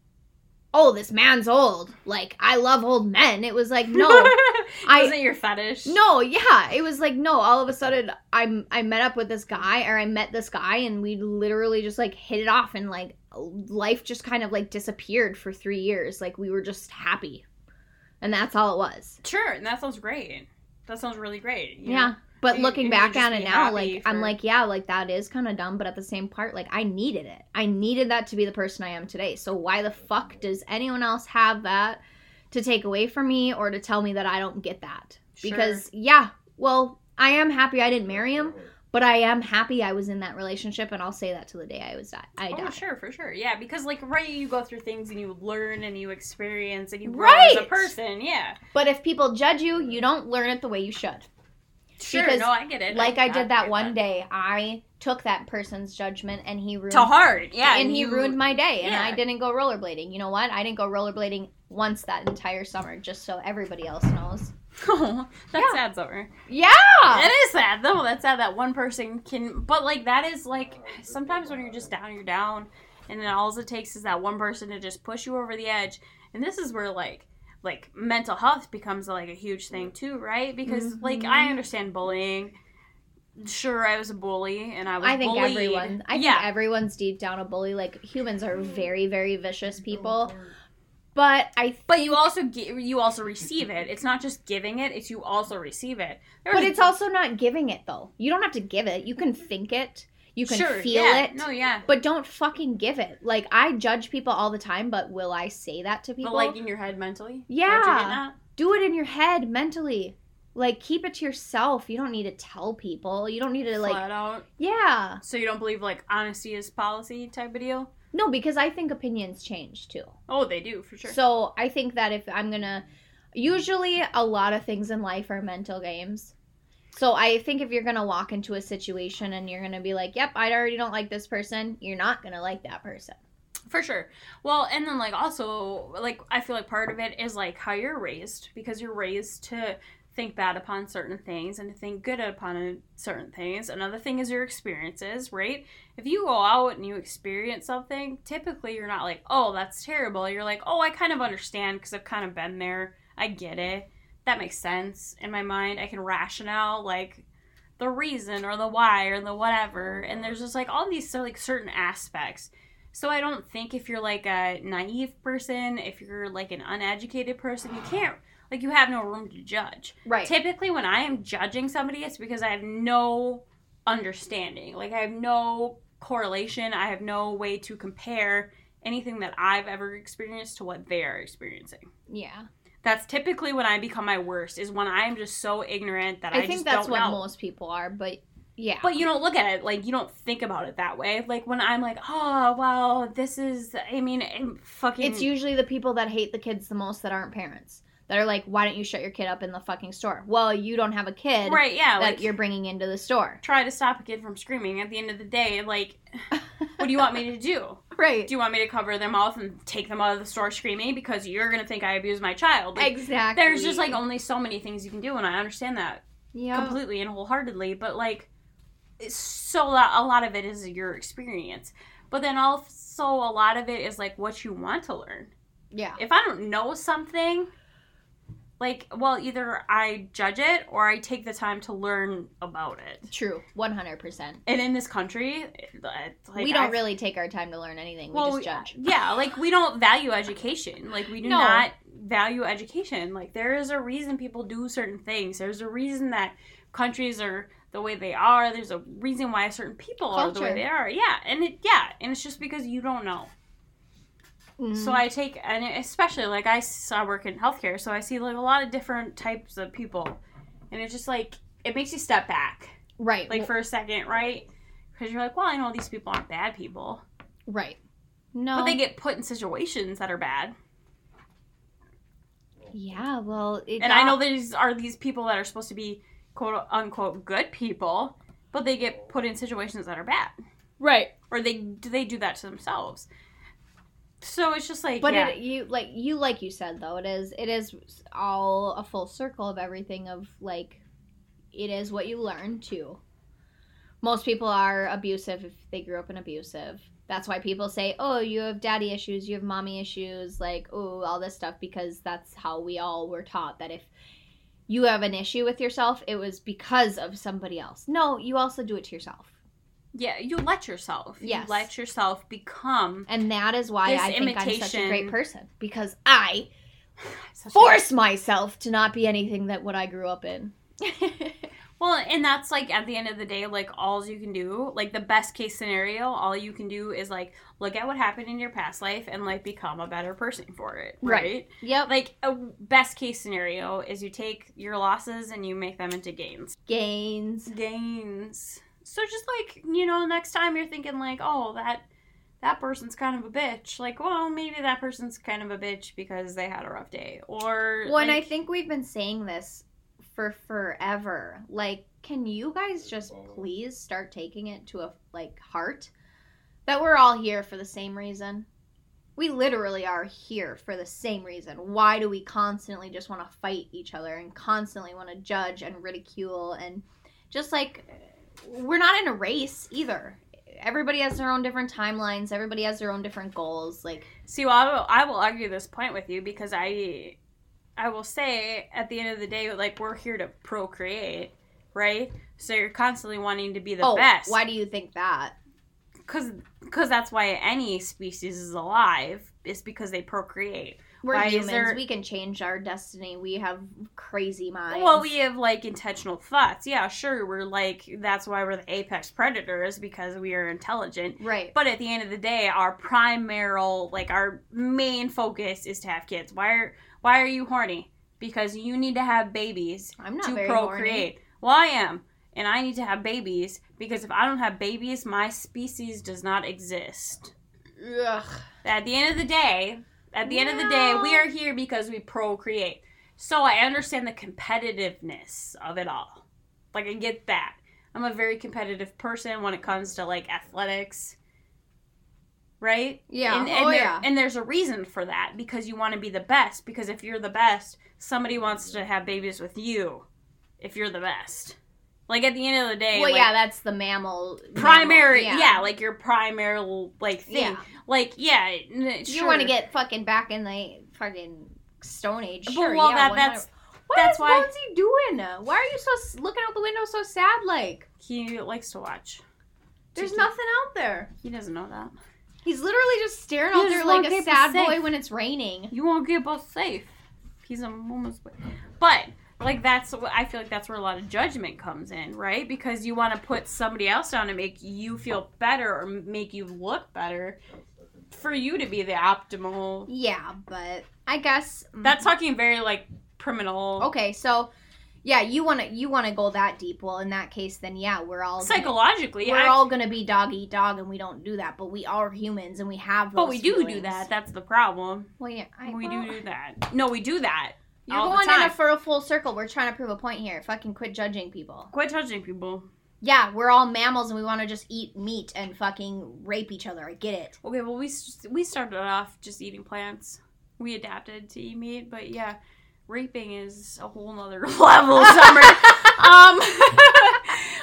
oh, this man's old. Like, I love old men. It was like, no. I Wasn't your fetish? No, yeah. It was like, no, all of a sudden I I met up with this guy or I met this guy and we literally just like hit it off and like life just kind of like disappeared for 3 years. Like we were just happy. And that's all it was. Sure, and that sounds great. That sounds really great. yeah. Know? But You- looking you back at it now, like I'm like, yeah, like that is kind of dumb, but at the same part, like I needed it. I needed that to be the person I am today. So why the fuck does anyone else have that to take away from me or to tell me that I don't get that? Because yeah, well, I am happy I didn't marry him, but I am happy I was in that relationship, and I'll say that to the day I was di- I Oh, sure, for sure. Yeah, because like right, you go through things and you learn and you experience and you grow as a person. Yeah, But if people judge you, you don't learn it the way you should. sure. Because, no, I get it. Like I, did that one day, I took that person's judgment, and he ruined To heart, yeah, and he you- ruined my day and yeah. i didn't go rollerblading you know what i didn't go rollerblading once that entire summer just so everybody else knows Oh, that's Yeah. sad, Summer. yeah It is sad though. That's sad that one person can. But like that is like sometimes when you're just down, you're down, and then all it takes is that one person to just push you over the edge. And this is where like like mental health becomes like a huge thing too, right? Because like I Mhm. understand bullying. Sure, I was a bully, and I was. i think bullied. everyone i yeah. think everyone's deep down a bully like humans are very very vicious people but i But you also get, you also receive it. It's not just giving it; it's you also receive it. But it's also not giving it though you don't have to give it you can mm-hmm. think it you can sure, feel yeah. it No, yeah. but don't fucking give it like i judge people all the time but will i say that to people But like in your head mentally. Is that what Yeah. you're getting at? do it in your head mentally like keep it to yourself you don't need to tell people you don't need to like Flat out. yeah So you don't believe like honesty is policy type of deal? No because i think opinions change too Oh, they do for sure. so i think that if i'm gonna usually a lot of things in life are mental games so i think if you're gonna walk into a situation and you're gonna be like yep i already don't like this person you're not gonna like that person For sure. Well, and then like also like I feel like part of it is like how you're raised because you're raised to think bad upon certain things and to think good upon certain things. Another thing is your experiences, right? If you go out and you experience something, typically you're not like, "Oh, that's terrible." You're like, "Oh, I kind of understand because I've kind of been there. I get it. That makes sense in my mind. I can rationale like the reason or the why or the whatever." And there's just like all these like certain aspects so I don't think if you're like a naive person, if you're like an uneducated person, you can't like you have no room to judge. right Typically when I am judging somebody, it's because I have no understanding. Like I have no correlation, I have no way to compare anything that I've ever experienced to what they are experiencing. yeah That's typically when I become my worst is when I am just so ignorant that I, i, think that's what know. most people are but yeah But you don't look at it like you don't think about it that way. Like when I'm like, oh well, this is. I mean, fucking. It's usually the people that hate the kids the most that aren't parents. That are like, why don't you shut your kid up in the fucking store? Well, you don't have a kid right. Yeah, that like you're bringing into the store. try to stop a kid from screaming. At the end of the day, like, what do you want me to do? right. Do you want me to cover their mouth and take them out of the store screaming because you're gonna think I abuse my child? Like, Exactly. there's just like only so many things you can do, and I understand that yeah. completely and wholeheartedly. But like, it's so a lot of it is your experience, but then also a lot of it is like what you want to learn. Yeah. if I don't know something, like, well, either I judge it or I take the time to learn about it. True. One hundred percent. And in this country, like, We don't I've- really take our time to learn anything. We well, just judge. Uh, yeah, like we don't value education. Like we do No. not value education. Like there is a reason people do certain things. There's a reason that countries are the way they are. There's a reason why certain people are the way they are. Yeah, and it yeah, and it's just because you don't know. Mhm. So I take, and especially like I saw work in healthcare, so I see like a lot of different types of people, and it's just like it makes you step back, right. like well, for a second, right? Because you're like, well, I know these people aren't bad people, right. No. but they get put in situations that are bad, Yeah. Well. It and I know these are these people that are supposed to be quote unquote good people, but they get put in situations that are bad, Right. or they do they do that to themselves. So it's just like, But yeah. it, you like you like you said though it is it is all a full circle of everything of like it is what you learn too. Most people are abusive if they grew up in abusive. That's why people say, "Oh, you have daddy issues, you have mommy issues, like oh, all this stuff," because that's how we all were taught that if you have an issue with yourself, it was because of somebody else. No, you also do it to yourself. Yeah, you let yourself, Yes. you let yourself become And that is why I think I'm such a great person because I such a- force myself to not be anything that what I grew up in. Well, and that's like at the end of the day, like all you can do, like the best case scenario, all you can do is like look at what happened in your past life and like become a better person for it, Right. right? Yep. Like a best case scenario is you take your losses and you make them into gains. Gains. Gains. So just like you know, next time you're thinking like, oh that that person's kind of a bitch. Like, well, maybe that person's kind of a bitch because they had a rough day, or Well, and I think we've been saying this for forever. Like, can you guys just please start taking it to a like heart that we're all here for the same reason? We literally are here for the same reason. Why do we constantly just want to fight each other and constantly want to judge and ridicule and just like we're not in a race either. Everybody has their own different timelines. Everybody has their own different goals. Like, See, well, I will, I will argue this point with you because I, I will say at the end of the day, like we're here to procreate, right? So you're constantly wanting to be the oh, best, why do you think that? Because because that's why any species is alive. Is because they procreate. We're Why humans. there- We can change our destiny. We have crazy minds. Well, we have like intentional thoughts. Yeah, sure. We're like that's why we're the apex predators because we are intelligent. right. But at the end of the day, our primary, like our main focus is to have kids. Why are why are you horny? Because you need to have babies I'm not to procreate. Well, I am, and I need to have babies because if I don't have babies, my species does not exist. Ugh. At the end of the day, at the end of the day, we are here because we procreate. So I understand the competitiveness of it all. Like I get that. I'm a very competitive person when it comes to like athletics. Right? Yeah. And, and, oh there- yeah. and there's a reason for that because you want to be the best. Because if you're the best, somebody wants to have babies with you. If you're the best, like at the end of the day, well, like, yeah, that's the mammal. primary, mammal, yeah. like your primary like thing, Yeah. Like yeah, n- You want to get fucking back in the fucking Stone Age? But, Sure. well, yeah, that that's What that's is why- Bonesy doing? Why are you so looking out the window so sad? Like he likes to watch. there's Tiki. nothing out there. He doesn't know that. He's literally just staring He out there like a sad us safe. boy when it's raining. You won't get both safe. He's a woman's boy. But like that's what I feel like that's where a lot of judgment comes in, right? Because you want to put somebody else down to make you feel better or make you look better for you to be the optimal. Yeah, but I guess mm. That's talking very like criminal okay. So yeah, you want to you want to go that deep. Well, in that case, then yeah, we're all gonna- psychologically. we're I- all gonna be dog eat dog, and we don't do that. But we are humans, and we have. But we do do that. That's the problem. Well, yeah, I, we well, do do that. No, we do that. You're going in a for a full circle. We're trying to prove a point here. Fucking quit judging people. Quit judging people. Yeah, we're all mammals, and we want to just eat meat and fucking rape each other. I get it. Okay, well we we started off just eating plants. We adapted to eat meat, but yeah, raping is a whole nother level. Summer. um,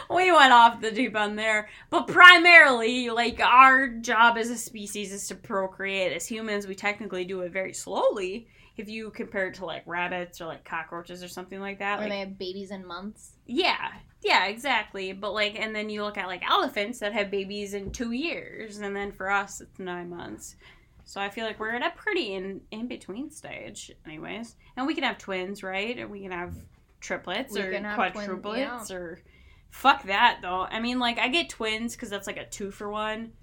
we went off the deep end there, but primarily, like our job as a species is to procreate. As humans, we technically do it very slowly. If you compare it to like rabbits or like cockroaches or something like that, Where like they have babies in months. yeah, yeah, exactly. But like, and then you look at like elephants that have babies in two years, and then for us it's nine months. So I feel like we're at a pretty in in between stage, anyways. And we can have twins, right? And we can have triplets We or can have twin- quadruplets or fuck that though. I mean, like I get twins because that's like a two for one.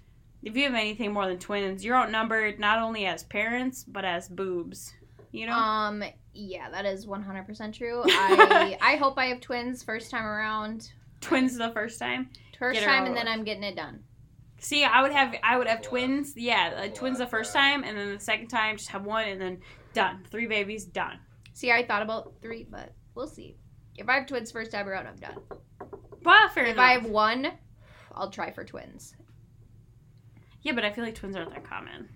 If you have anything more than twins, you're outnumbered not only as parents but as boobs. You know. Um, yeah, that is 100% true. I I hope I have twins first time around. twins the first time. First Get time, and then I'm getting it done. See, I would have I would have twins. Yeah, uh, twins the first time, and then the second time just have one, and then done. Three babies, done. See, I thought about three, but we'll see. If I have twins first time around, I'm done. Well, fair If enough. I have one, I'll try for twins. Yeah, but I feel like twins aren't that common.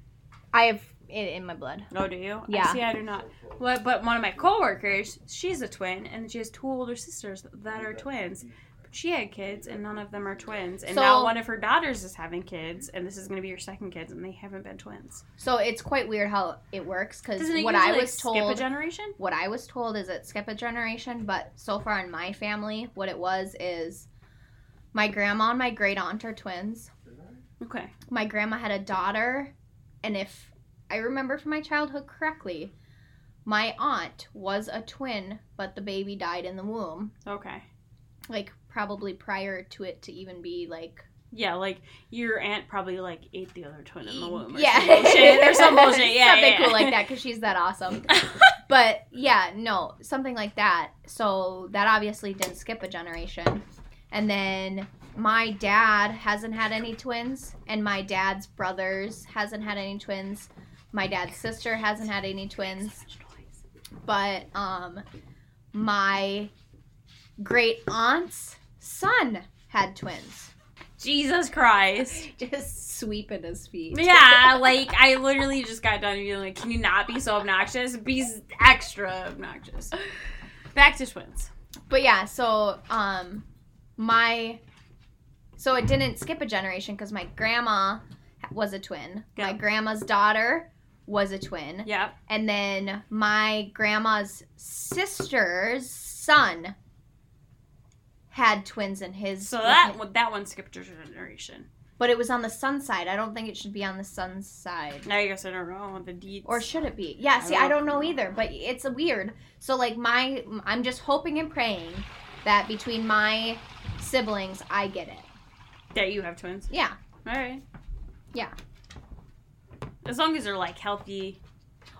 I have it in my blood. Oh, do you? Yeah. I, see, I do not. Well, but one of my coworkers, she's a twin, and she has two older sisters that are twins. But she had kids, and none of them are twins. And So- now one of her daughters is having kids, and this is going to be her second kids, and they haven't been twins. So it's quite weird how it works because what I like, was skip a told, generation? what I was told is it skip a generation, but so far in my family, what it was is my grandma and my great aunt are twins. Okay. My grandma had a daughter, and if I remember from my childhood correctly, my aunt was a twin, but the baby died in the womb. Okay. like probably prior to it to even be like Yeah, like your aunt probably like ate the other twin in the womb. Or yeah, some bullshit. Or some bullshit. Yeah, something yeah. cool like that because she's that awesome. but yeah, no, something like that. So that obviously didn't skip a generation. And then my dad hasn't had any twins, and my dad's brothers hasn't had any twins. My dad's sister hasn't had any twins, but um, my great aunt's son had twins. Jesus Christ. Just sweeping his feet. Yeah, like I literally just got done being like, can you not be so obnoxious? Be extra obnoxious. Back to twins. But yeah, so um my so it didn't skip a generation because my grandma was a twin. My grandma's daughter was a twin. Yep. And then my grandma's sister's son had twins in his So that his- one- that one skipped a generation. but it was on the sun side. I don't think it should be on the son's side. Now I guess I don't know the deeds. Or should it be? Yeah, I see, I don't don't know know. either, but it's a weird. So like my I'm just hoping and praying that between my siblings I get it. that you have twins. Yeah. All right. Yeah. As long as they're like healthy.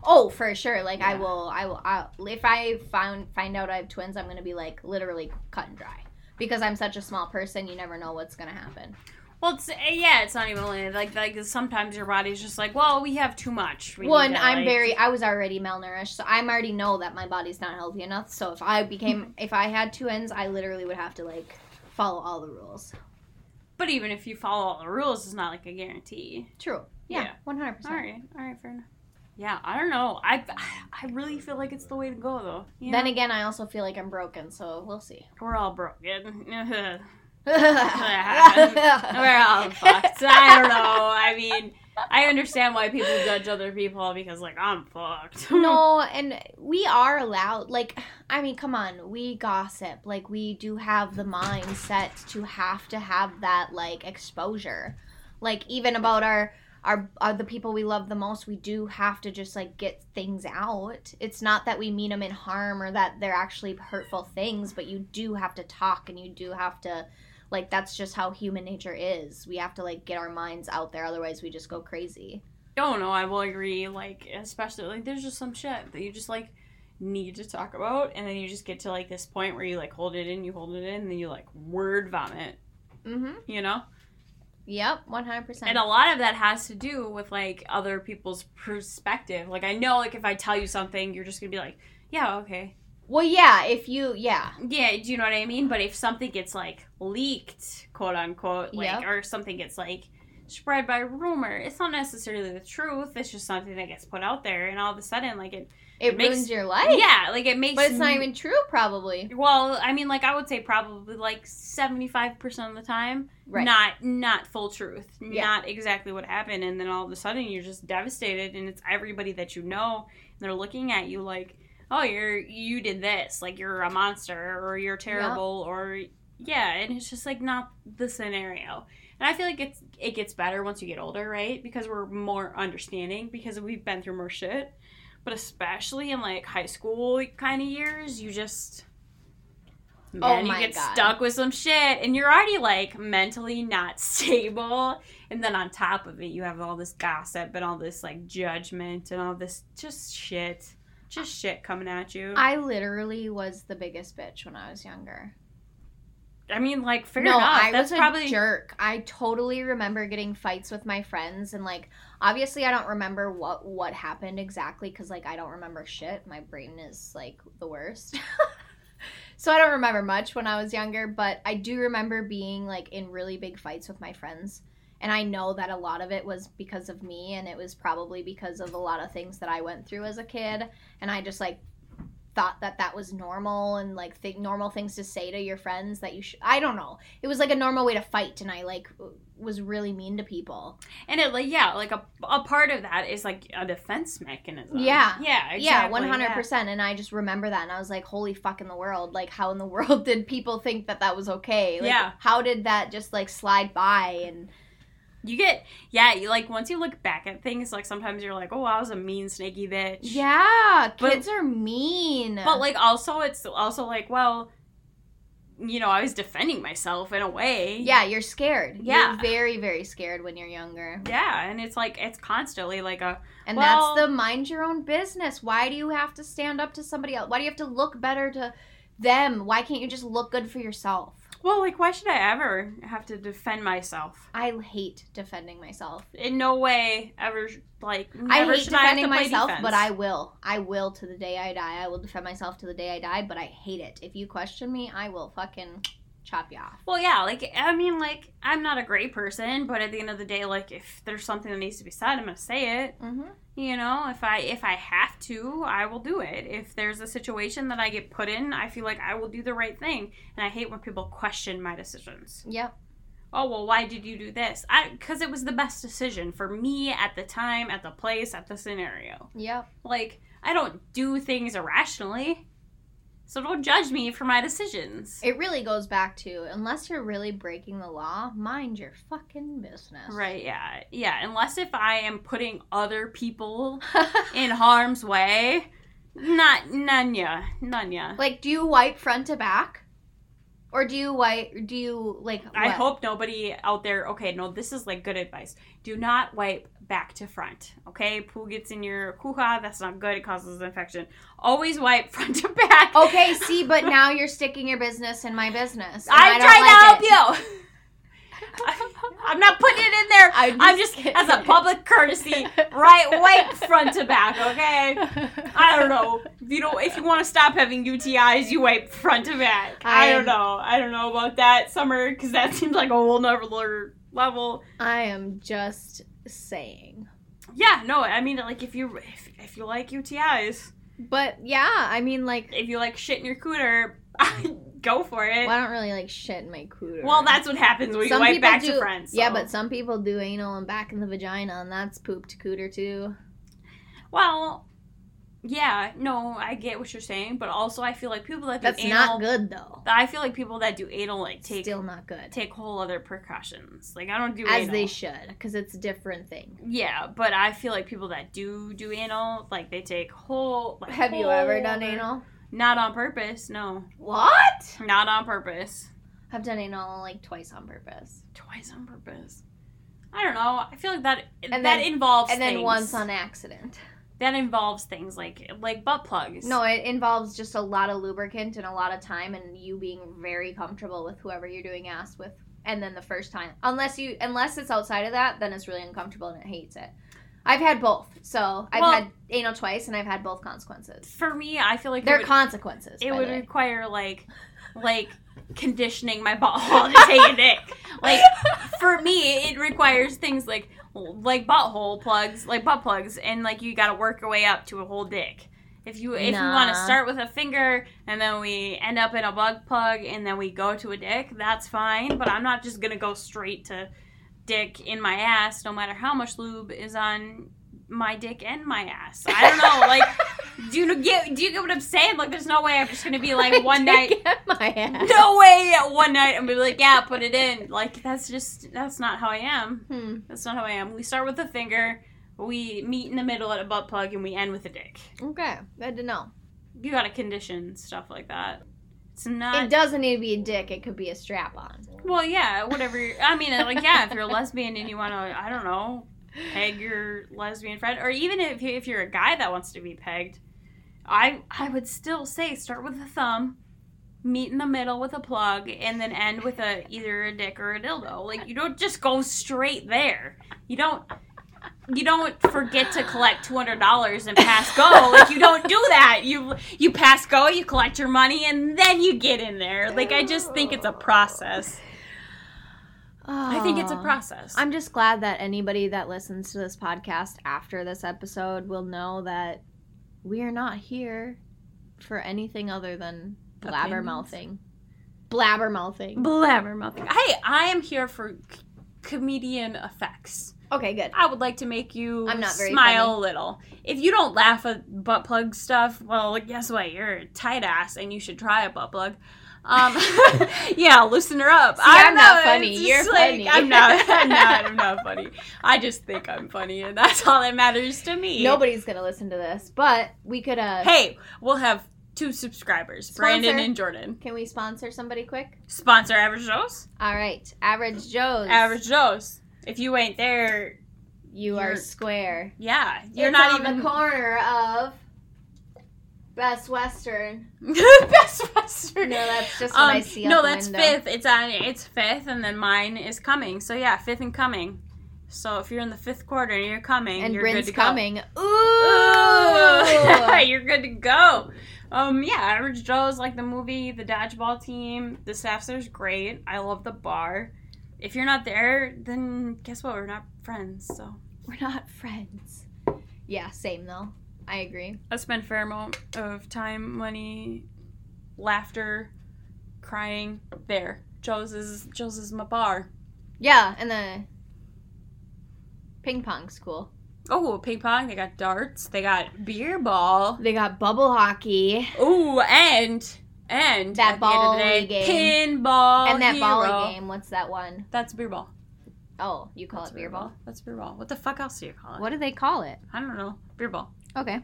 Oh, for sure. Like I will I will I, if I found find out I have twins, I'm going to be like literally cut and dry. Because I'm such a small person, you never know what's going to happen. Well, it's eh, yeah, it's not even only like like sometimes your body's just like, well, we have too much. We One, I'm like- very I was already malnourished, so I'm already know that my body's not healthy enough. So if I became if I had twins, I literally would have to like follow all the rules. But even if you follow all the rules, it's not like a guarantee. True. Yeah, Yeah. 100%. All right, all right, fair enough. Yeah, I don't know. I I really feel like it's the way to go though. You Then know? again, I also feel like I'm broken, so we'll see. we're all broken. we're all fucked. I don't know. I mean, I understand why people judge other people because like I'm fucked. no, and we are allowed. Like, I mean, come on, we gossip. Like, we do have the mindset to have to have that like exposure. Like, even about our. Our, are the people we love the most we do have to just like get things out it's not that we mean them in harm or that they're actually hurtful things but you do have to talk and you do have to like that's just how human nature is we have to like get our minds out there otherwise we just go crazy Oh no, I will agree. Like, especially like, there's just some shit that you just like need to talk about, and then you just get to like this point where you like hold it in, you hold it in, and then you like word vomit. mm-hmm You know, yep 100% and a lot of that has to do with like other people's perspective. Like, I know, like if I tell you something, you're just gonna be like, yeah, okay, Well, yeah, if you, yeah, yeah. Do you know what I mean? But if something gets like leaked, quote unquote, like, Yep. or something gets like spread by rumor, it's not necessarily the truth. It's just something that gets put out there, and all of a sudden, like it it, makes- ruins your life. Yeah, like it makes. but it's not even true, probably. Well, I mean, like I would say probably like seventy five percent of the time, Right. not not full truth, Yeah. not exactly what happened, and then all of a sudden you're just devastated, and it's everybody that you know, and they're looking at you like, oh, you're you did this, like you're a monster, or you're terrible, or yeah, and it's just like not the scenario. And I feel like it's it gets better once you get older, right? Because we're more understanding because we've been through more shit. But especially in like high school kind of years, you just man, Oh you get God. stuck with some shit and you're already like mentally not stable. And then on top of it, you have all this gossip and all this like judgment and all this just shit. Just shit coming at you. I, literally was the biggest bitch when I was younger. I mean, like, fair no, enough. I That's was a probably jerk. I totally remember getting fights with my friends, and like, obviously, I don't remember what what happened exactly because like I don't remember shit. My brain is like the worst. so I don't remember much when I was younger, but I do remember being like in really big fights with my friends. And I know that a lot of it was because of me, and it was probably because of a lot of things that I went through as a kid. And I just like thought that that was normal and like th- normal things to say to your friends that you should. I don't know. It was like a normal way to fight, and I like was really mean to people. and it like yeah, like a, a part of that is like a defense mechanism. Yeah. yeah, exactly, yeah, one hundred percent. And I just remember that, and I was like, "Holy fuck in the world! Like, how in the world did people think that that was okay? Like, Yeah. how did that just like slide by?" And You get yeah, you like once you look back at things, like sometimes you're like, oh, I was a mean snaky bitch. yeah, But- kids are mean. But like also it's also like, well, you know, I was defending myself in a way. Yeah, you're scared. Yeah. You're very, very scared when you're younger. Yeah, and it's like it's constantly like a And Well- that's the mind your own business. Why do you have to stand up to somebody else? Why do you have to look better to them? Why can't you just look good for yourself? Well, like why should I ever have to defend myself? I hate defending myself. In no way ever like I hate I defending to myself, defense. but I will. I will to the day I die. I will defend myself to the day I die, but I hate it. If you question me, I will fucking chop you off. Well, yeah, like I mean, like I'm not a great person, but at the end of the day, like if there's something that needs to be said, I'm gonna say it. Mm-hmm. You know, if I if I have to, I will do it. If there's a situation that I get put in, I feel like I will do the right thing, and I hate when people question my decisions. Yep. Oh well, why did you do this? I because it was the best decision for me at the time, at the place, at the scenario. Yep. Like I don't do things irrationally, so don't judge me for my decisions. It really goes back to unless you're really breaking the law, mind your fucking business. Right, yeah. Yeah, unless if I am putting other people in harm's way, not none ya. None ya. like, do you wipe front to back? Or do you wipe, do you, like, I hope nobody out there okay, no, this is like good advice. Do not wipe back to front. Okay? Poo gets in your kuha, that's not good, it causes infection. Always wipe front to back. Okay, see, but now you're sticking your business in my business. I'm I trying like to help it. you. I'm not putting it in there. I'm I'm just just, as a public courtesy, right? Wipe front to back, okay? I don't know. If you don't, if you want to stop having UTIs, you wipe front to back. I, I'm- don't know. I don't know about that summer because that seems like a whole nother level. I am just saying. Yeah, no. I mean, like if you if, if you like UTIs, But yeah, I mean, like, if you like shit in your cooter, go for it. well, I don't really like shit in my cooter. Well, that's what happens when you Some wipe people back do- to friends. Yeah, but some people do anal and back in the vagina, and that's poop to cooter too. Well, yeah, no, I get what you're saying, but also I feel like people that do That's anal, not good though. I feel like people that do anal like take Still not good. take whole other precautions. Like I don't do As anal. they should, because it's a different thing. yeah, but I feel like people that do do anal, like they take whole. Like, Have you ever done other- anal? Not on purpose. No, What? not on purpose. I've done anal like twice on purpose, Twice on purpose. I don't know. I feel like that And that then- involves and then once on accident. That involves things like like butt plugs. No, it involves just a lot of lubricant and a lot of time, and you being very comfortable with whoever you're doing ass with. And then the first time, unless you unless it's outside of that, then it's really uncomfortable and it hates it. I've had both, so I've Well- had anal twice, and I've had both consequences. for me, I feel like They're would- consequences. it would require like like conditioning my butthole to take a dick. Like for me, it requires things like like butthole plugs, like butt plugs, and like you got to work your way up to a whole dick. If you if you want to start with a finger and then we end up in a bug plug and then we go to a dick, that's fine. But I'm not just gonna go straight to dick in my ass, no matter how much lube is on my dick and my ass. I don't know, like. Do you get? Do you get what I'm saying? Like, there's no way I'm just gonna be like one night. My ass. No way! One night I'm gonna be like, yeah, put it in. Like, that's just that's not how I am. Hmm. That's not how I am. We start with a finger, we meet in the middle at a butt plug, and we end with a dick. Okay, good to know. You gotta condition stuff like that. It's not. It doesn't need to be a dick. It could be a strap on. well, yeah, whatever. I mean, like, yeah, if you're a lesbian and you wanna, I don't know, peg your lesbian friend, or even if if you're a guy that wants to be pegged, I I would still say start with a thumb, meet in the middle with a plug, and then end with a either a dick or a dildo. Like you don't just go straight there. You don't. You don't forget to collect two hundred dollars and pass go. Like you don't do that. You you pass go, you collect your money, and then you get in there. Like I just think it's a process. I think it's a process. I'm just glad that anybody that listens to this podcast after this episode will know that we are not here for anything other than blabber mouthing. Blabber mouthing. blabbermouthing. Hey, I am here for c- comedian effects. Okay, good. I would like to make you I'm not very smile funny. a little. If you don't laugh at butt plug stuff, well, guess what? You're a tight ass, and you should try a butt plug. Um, yeah, loosen her up. See, I'm know, not funny. You're like, funny. I'm not. I'm not. I'm not funny. I just think I'm funny, and that's all that matters to me. Nobody's gonna listen to this, but we could uh Hey, we'll have two subscribers, Sponsor. Brandon and Jordan. Can we sponsor somebody quick? Sponsor Average Joe's. All right, Average Joe's. Average Joe's. If you ain't there, You are square. yeah, you're It's not on even the corner of Best Western. Best Western. No, that's just what I Um, see. No, that's window. fifth. It's on. It's fifth, and then mine is coming. So yeah, fifth and coming. So if you're in the fifth quarter and you're coming, And you're good Bryn's to go. coming. Ooh. Ooh. you're good to go. Um, yeah, Average Joe's like the movie, the dodgeball team. The staff there's great. I love the bar. If you're not there, then guess what? We're not friends. So We're not friends. Yeah, same though. I agree. I spend a fair amount of time, money, laughter, crying there. Joe's is Joe's is my bar. Yeah, and the ping pong's cool. Oh, ping pong. They got darts. They got beer ball. They got bubble hockey Ooh, and and That ball the end of the volley day, pinball and that hero. volley game. What's that one? That's beer ball. Oh, you call That's it beer ball. That's beer ball. What the fuck else do you call it? What do they call it? I don't know. Beer ball. Okay.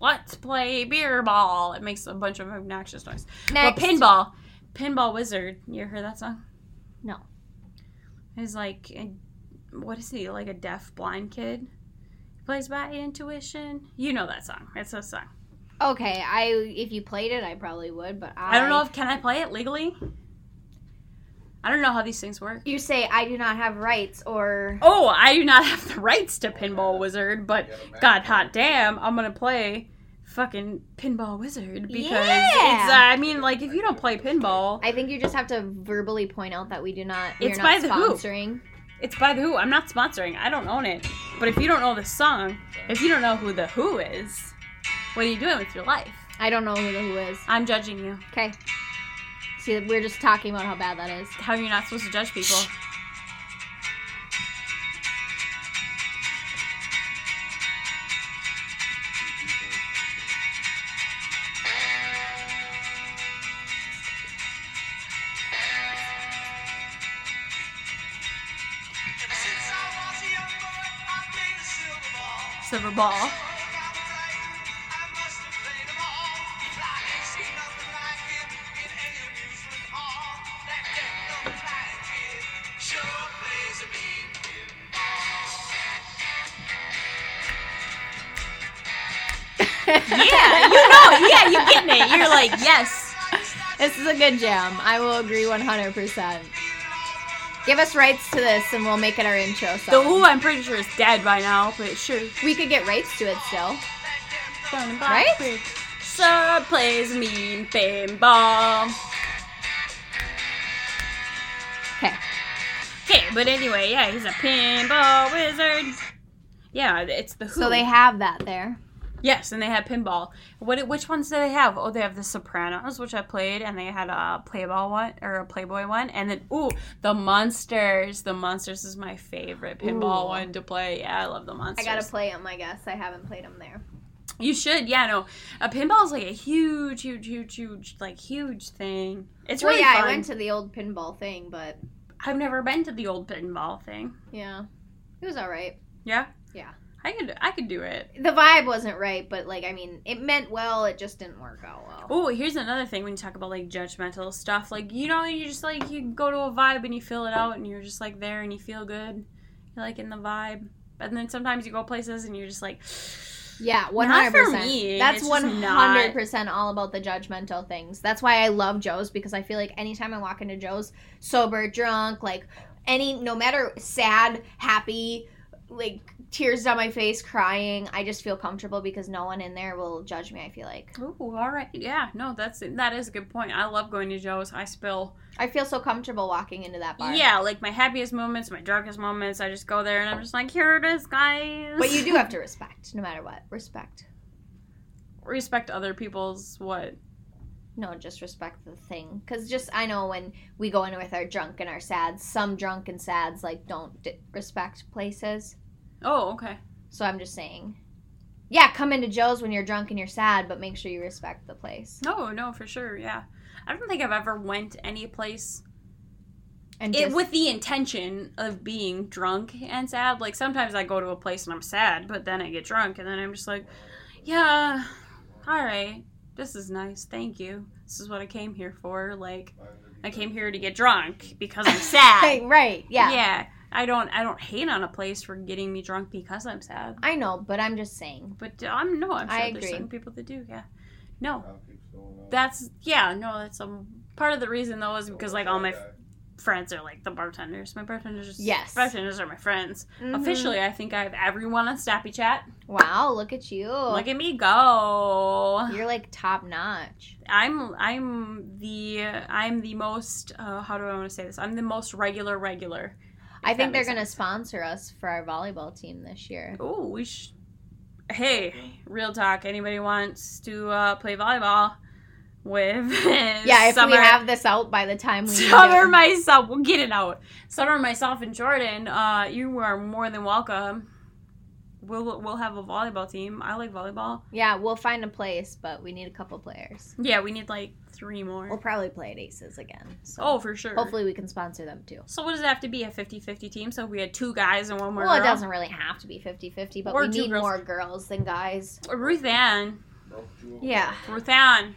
Let's play beer ball. It makes a bunch of obnoxious noise. Next. But pinball, pinball wizard. You ever heard that song? No. He's like, a, what is he? Like a deaf blind kid. He plays by intuition. You know that song. It's a song. Okay, I if you played it, I probably would, but I, I don't know if can I play it legally. I don't know how these things work. you say I do not have rights or Oh, I do not have the rights to Pinball Wizard, but God hot damn, I'm gonna play fucking Pinball Wizard because Yeah. it's. Uh, I mean, like if you don't play pinball, I think you just have to verbally point out that we do not. It's by not the Who. it's by the Who. I'm not sponsoring. I don't own it. But if you don't know the song, if you don't know who the Who is, what are you doing with your life? I don't know who the Who is. I'm judging you. Okay. See, we're just talking about how bad that is. How you're not supposed to judge people. Ever since Yeah, you know. Yeah, you're getting it. You're like yes. This is a good jam. I will agree 100%. Give us rights to this and we'll make it our intro The. Who, I'm pretty sure is dead by now, but sure. We could get rights to it still. Right? Sir plays mean pinball. Okay. Okay, but anyway, yeah, he's a pinball wizard. Yeah, it's the Who. So they have that there. Yes, and they had pinball. What? Which ones do they have? Oh, they have the Sopranos, which I played, and they had a Playboy one or a Playboy one, and then ooh, the Monsters. The Monsters is my favorite pinball Ooh. one to play. Yeah, I love the Monsters. I gotta play them, I guess. I haven't played them there. You should, yeah. No, a pinball is like a huge, huge, huge, huge, like huge thing. It's well, really yeah, fun. I went to the old pinball thing, but I've never been to the old pinball thing. yeah, it was all right. Yeah. Yeah. I could, I could do it. The vibe wasn't right, but like, I mean, it meant well. It just didn't work out well. Oh, here's another thing when you talk about like judgmental stuff. Like you know, you just like you go to a vibe and you fill it out, and you're just like there and you feel good. You're like in the vibe. And then sometimes you go places and you're just like, Yeah, one hundred percent. That's one hundred percent all about the judgmental things. That's why I love Joe's because I feel like anytime I walk into Joe's, sober, drunk, like any, no matter sad, happy, like tears down my face, crying, I just feel comfortable because no one in there will judge me. I feel like oh, all right, yeah, no, that's that is a good point. I love going to Joe's. I spill. I feel so comfortable walking into that bar. Yeah, like my happiest moments, my darkest moments. I just go there and I'm just like, here it is, guys. but you do have to respect, no matter what. Respect. respect other people's what? No, just respect the thing. Because just, I know when we go in with our drunk and our sads, some drunk and sads, like, don't d- respect places. Oh, okay. So I'm just saying. Yeah, come into Joe's when you're drunk and you're sad, but make sure you respect the place. No, no, for sure. Yeah, I don't think I've ever went any place And it, just, with the intention of being drunk and sad. Like sometimes I go to a place and I'm sad, but then I get drunk and then I'm just like, yeah, all right. this is nice. Thank you. This is what I came here for. Like, I came here to get drunk because I'm sad. right. Yeah. yeah. I don't. I don't hate on a place for getting me drunk because I'm sad. I know, but I'm just saying. But I'm no. I'm sure I there's agree. some people that do. Yeah. No. That's yeah. No. That's um part of the reason though is because like all my f- friends are like the bartenders. My bartenders. Are, Yes. Bartenders are my friends. Mhm. Officially, I think I have everyone on Snappy Chat. Wow, look at you. Look at me go. You're like top notch. I'm I'm the I'm the most uh, how do I want to say this? I'm the most regular regular. I think they're gonna sponsor us for our volleyball team this year. Oh, we sh- Hey, real talk. Anybody wants to uh, play volleyball with? Yeah, if Summer, we have this out by the time we Summer, myself, we'll get it out. Summer, myself, and Jordan. Uh, you are more than welcome. We'll we'll have a volleyball team. I like volleyball. Yeah, we'll find a place, but we need a couple players. Yeah, we need like three more. We'll probably play at Aces again. So oh, for sure. hopefully we can sponsor them too. So what does it have to be? A 50-50 team? So if we had two guys and one more Well, it doesn't really have to be 50-50, but Or we need girls. more girls than guys. Ruth Ann. Yeah. Ruth Ann.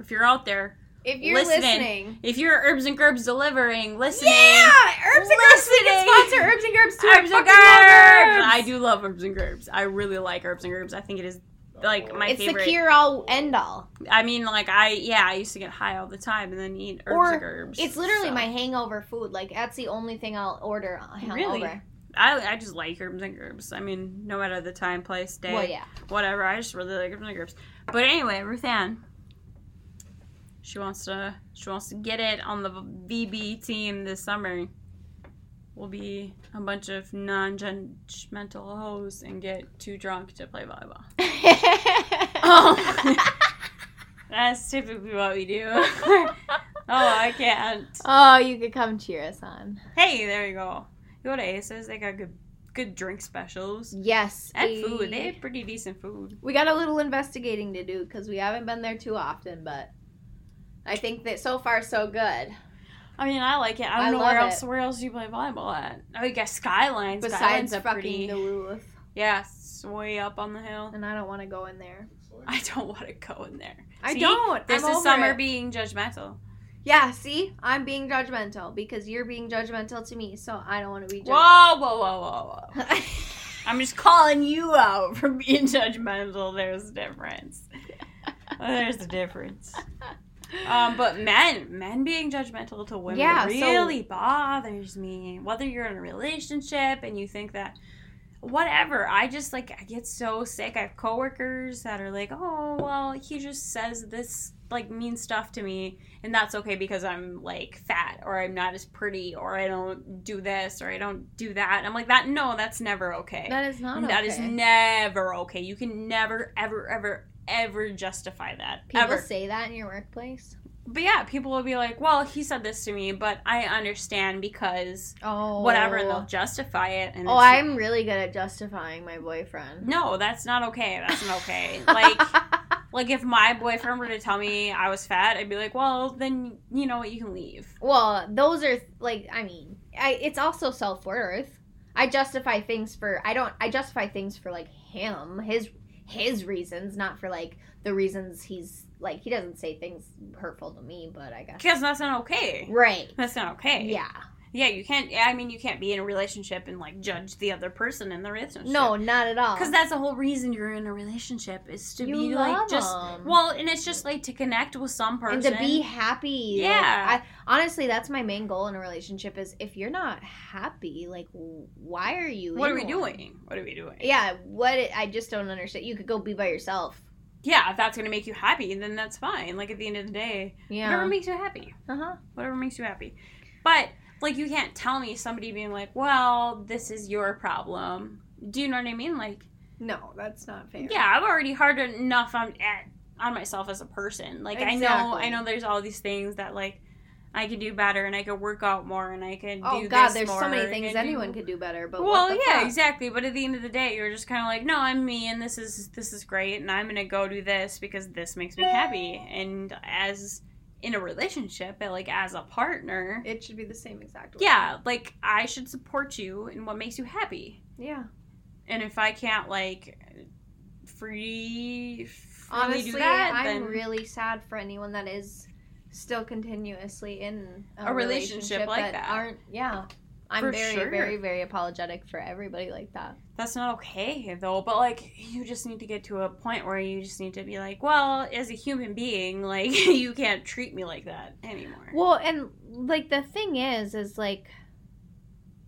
If you're out there, If you're Listening. listening. if you're Herbs and Gerbs delivering, listening. Yeah! Herbs and Gerbs, we can sponsor Herbs and Gerbs too. Herbs I and Gerbs. Herbs. I do love Herbs and Gerbs. I really like Herbs and Gerbs. I think it is like my It's favorite. the cure all end all. I mean, like I yeah, I used to get high all the time and then eat Herbs Or and Gerbs. It's literally so. my hangover food. Like that's the only thing I'll order uh, hungover. Really? I, I just like Herbs and Gerbs. I mean, no matter the time, place, day, Well, yeah. whatever. I just really like Herbs and Gerbs. But anyway, Ruth Ann. She wants to she wants to get it on the VB team this summer. We'll be a bunch of non-judgmental hoes and get too drunk to play volleyball. Oh. That's typically what we do. oh, I can't. oh, you could come cheer us on. Hey, there you go. You go to Aces. They got good, good drink specials Yes. and a- food. They have pretty decent food. We got a little investigating to do because we haven't been there too often, but I think that so far so good. I mean, I like it. I don't I know where else. it. Where else do you play volleyball at? Oh, you got Skylines. Besides Skylines fucking pretty. Duluth, Yeah, it's way up on the hill. and I don't want to go in there. I don't want to go in there. I See? don't. This I'm is summer it. being judgmental. Yeah, see, I'm being judgmental because you're being judgmental to me, so I don't want to be. Judged. Whoa, whoa, whoa, whoa, whoa. I'm just calling you out for being judgmental. There's a difference. There's a difference. Um, but men, men being judgmental to women Yeah, so- really bothers me. Whether you're in a relationship and you think that, whatever. I just like I get so sick. I have coworkers that are like, "Oh, well, he just says this like mean stuff to me, and that's okay because I'm like fat or I'm not as pretty or I don't do this or I don't do that." And I'm like, "That no, that's never okay. that is not. That is okay. never okay. You can never, ever, ever, ever justify that. People ever. say that in your workplace. But yeah, people will be like, "Well, he said this to me, but I understand because Oh, whatever," and they'll justify it. And Oh, I'm really good at justifying my boyfriend. no, that's not okay. That's not okay. like, like if my boyfriend were to tell me I was fat, I'd be like, "Well, then you know what, you can leave." well, those are like, I mean, I, it's also self worth. I justify things for I don't I justify things for like him his his reasons, not for like the reasons he's like he doesn't say things hurtful to me, but I guess Because that's not okay. right. That's not okay. Yeah. Yeah, you can't. I mean, you can't be in a relationship and like judge the other person in the relationship. No, not at all. Because that's the whole reason you're in a relationship is to You be like just just 'em. well, and it's just like to connect with some person and to be happy. like, Yeah. I, honestly, that's my main goal in a relationship. Is if you're not happy, like, why are you? What are we one? doing? What are we doing? Yeah. What I just don't understand. You could go be by yourself. Yeah, if that's gonna make you happy, then that's fine. Like at the end of the day, yeah. whatever makes you happy, Uh huh. whatever makes you happy. But like, you can't tell me somebody being like, "Well, this is your problem." Do you know what I mean? Like, No, that's not fair. yeah, I'm already hard enough on at, on myself as a person. Like, I know, I know, there's all these things that like. I could do better, and I could work out more, and I could Oh do God, there's more, so many things do- anyone could do better. But well, what the yeah, fuck? exactly. But at the end of the day, you're just kind of like, no, I'm me, and this is this is great, and I'm gonna go do this because this makes me happy. And as in a relationship, but like as a partner, It should be the same exact way. yeah, like I should support you in what makes you happy. Yeah. And if I can't like free Honestly, that, I'm then really sad for anyone that is still continuously in a, A relationship like that. aren't. Yeah, I'm For very, sure. very, very apologetic for everybody like that. that's not okay though. But like, you just need to get to a point where you just need to be like, well, as a human being, like you can't treat me like that anymore. Well, and like the thing is, is like,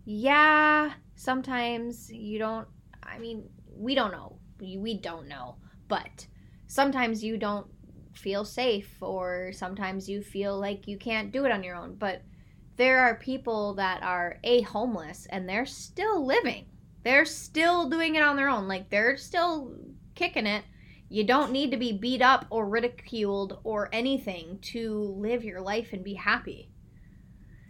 yeah, sometimes you don't. I mean, we don't know. We, we don't know, but sometimes you don't feel safe, or sometimes you feel like you can't do it on your own. But there are people that are a homeless and they're still living. They're still doing it on their own. Like they're still kicking it. You don't need to be beat up or ridiculed or anything to live your life and be happy.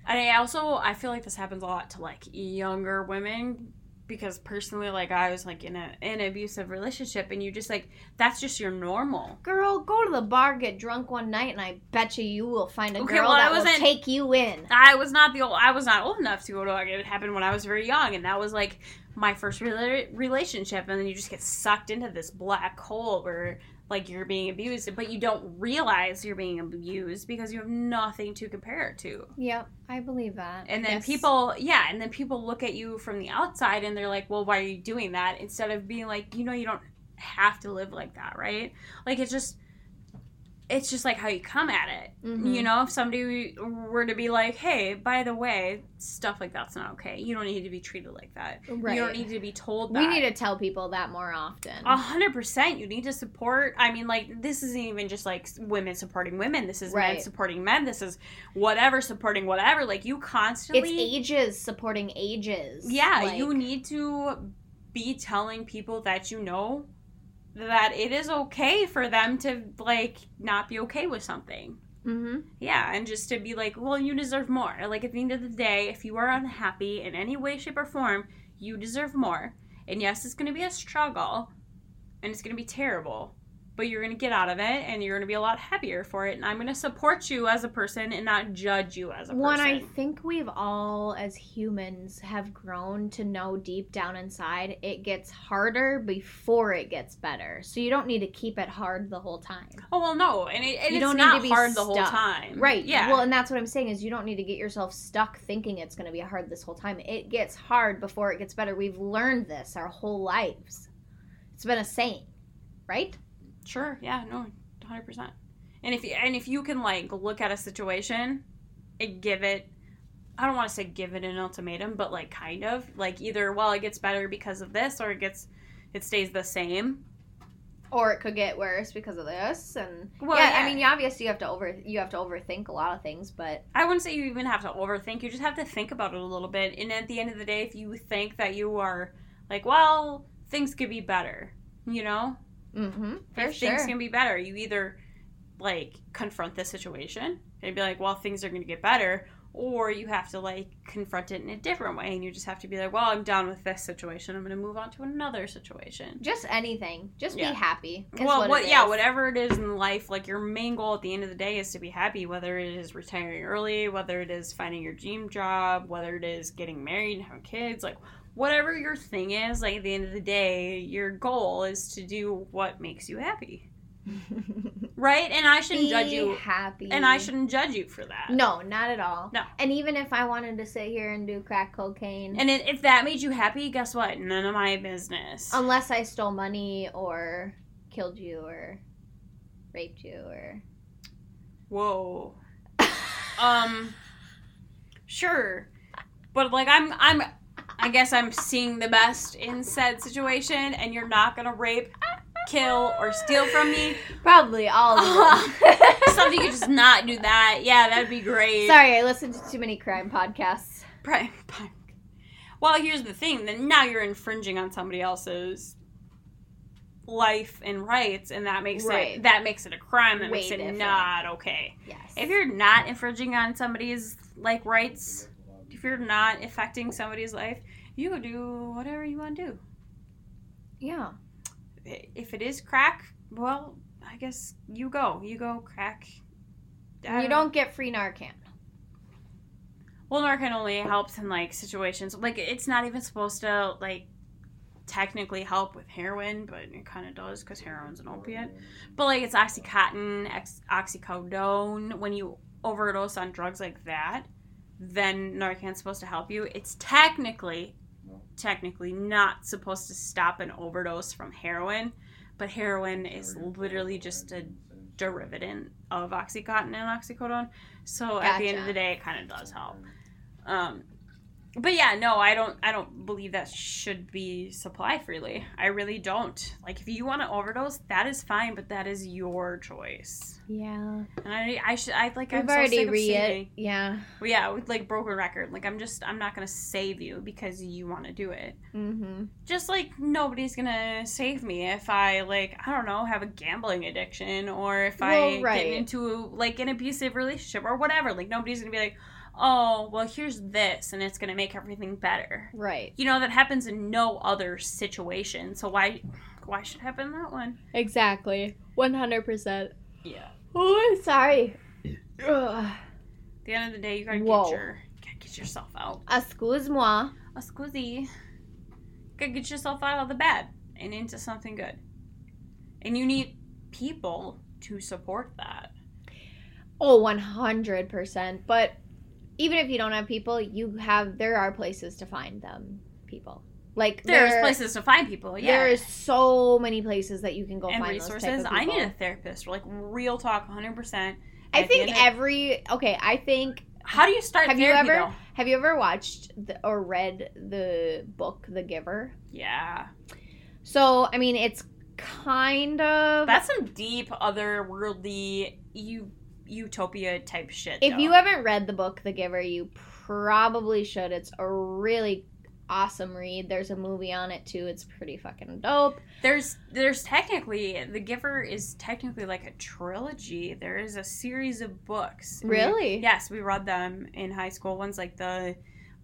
And I also I feel like this happens a lot to like younger women because personally like I was like in a in an abusive relationship and you just like that's just your normal. Girl, go to the bar, get drunk one night, and I bet you you will find a Okay, girl well, that will take you in. I was not the old, I was not old enough to go to like it happened when I was very young and that was like my first rela- relationship and then you just get sucked into this black hole where like you're being abused but you don't realize you're being abused because you have nothing to compare it to. Yep, I believe that. And then Yes. people, yeah, and then people look at you from the outside and they're like, well, why are you doing that? Instead of being like, you know, you don't have to live like that, right? Like, it's just, it's just like how you come at it. Mhm. You know, if somebody were to be like, hey, by the way, stuff like that's not okay. You don't need to be treated like that. right. You don't need to be told that. we need to tell people that more often. A hundred percent. You need to support. I mean, like this isn't even just like women supporting women. This is men supporting men. This is whatever supporting whatever. Like you constantly. it's ages supporting ages. Yeah, Like, you need to be telling people that you know that it is okay for them to like not be okay with something. Mm-hmm. Yeah, and just to be like, well, you deserve more. Like at the end of the day, if you are unhappy in any way, shape, or form, you deserve more. And yes, it's going to be a struggle, and it's going to be terrible, but you're going to get out of it, and you're going to be a lot happier for it. And I'm going to support you as a person and not judge you as a person. One, I think we've all, as humans, have grown to know deep down inside it gets harder before it gets better. So you don't need to keep it hard the whole time. Oh well, no, and, it, and You it's don't need to be hard the whole time, Right. Yeah. Well, and that's what I'm saying is you don't need to get yourself stuck thinking it's going to be hard this whole time. It gets hard before it gets better. We've learned this our whole lives. It's been a saying, right? Sure. Yeah. No. Hundred percent. And if you, and if you can like look at a situation and give it, I don't want to say give it an ultimatum, but like kind of like either well it gets better because of this or it gets it stays the same. Or it could get worse because of this and Well, yeah, yeah. I mean, obviously you have to over you have to overthink a lot of things, but I wouldn't say you even have to overthink. You just have to think about it a little bit. And at the end of the day, if you think that you are like, well, things could be better, you know, mhm, for sure. things can be better, you either like confront the situation and be like, well, things are going to get better, or you have to like confront it in a different way and you just have to be like, well, I'm done with this situation. I'm going to move on to another situation. Just anything. Just Yeah. be happy. well, what what, yeah, is. whatever it is in life, like your main goal at the end of the day is to be happy, whether it is retiring early, whether it is finding your dream job, whether it is getting married and having kids, like whatever your thing is, like at the end of the day, your goal is to do what makes you happy. Right? And I shouldn't be judge you happy. and I shouldn't judge you for that. No, not at all. No. And even if I wanted to sit here and do crack cocaine, And it, if that made you happy, guess what? None of my business. unless I stole money or killed you or raped you or Whoa. Um sure. But like I'm I'm I guess I'm seeing the best in said situation and you're not gonna rape, kill, or steal from me. probably all of them. So if you could just not do that, yeah, that'd be great. Sorry, I listened to too many crime podcasts. Right. Well, here's the thing. Then now you're infringing on somebody else's life and rights, and that makes Right. it that makes it a crime. That Way makes it different. not okay. Yes. If you're not infringing on somebody's like rights, if you're not affecting somebody's life, you can do whatever you want to do. yeah. If it is crack, well, I guess you go. You go crack. I You uh, don't get free Narcan. Well, Narcan only helps in like situations like it's not even supposed to like technically help with heroin, but it kind of does because heroin's an opiate. But like it's oxycontin, ex- oxycodone. When you overdose on drugs like that, then Narcan's supposed to help you. It's technically, technically not supposed to stop an overdose from heroin, but heroin is literally just a derivative of oxycontin and oxycodone. So at the end of the day, it kind of does help. Um, but yeah, no, I don't. I don't believe that should be supply freely. I really don't. Like, if you want to overdose, that is fine, but that is your choice. Yeah. And I, I should, I like. We've I'm so already sick of read seeing- it. Yeah. Well, yeah, with like broken record. Like, I'm just, I'm not gonna save you because you want to do it. Mm-hmm. Just like nobody's gonna save me if I like, I don't know, have a gambling addiction or if I right. get into like an abusive relationship or whatever. Like, nobody's gonna be like, oh, well, here's this, and it's gonna make everything better. Right. You know that happens in no other situation. So why, why should it happen in that one? Exactly. One hundred percent. Yeah. Oh, sorry. Ugh. At the end of the day, you gotta Whoa. get your, gotta get yourself out. Excuse-moi. a squizzy. Gotta get yourself out of the bed and into something good. And you need people to support that. Oh, 100%. But even if you don't have people, you have there are places to find them people. Like There's there, places to find people, yeah. There is so many places that you can go and find resources. I need a therapist. Like real talk, 100%. I think every okay. I think How do you start have you ever though? have you ever watched the, or read the book The Giver? Yeah. So I mean, it's kind of That's some deep otherworldly u- utopia type shit. if though. you haven't read the book The Giver, you probably should. It's a really awesome read. There's a movie on it too. It's pretty fucking dope. There's there's technically The Giver is technically like a trilogy. There is a series of books. And we- Really? yes, we read them in high school. One's like the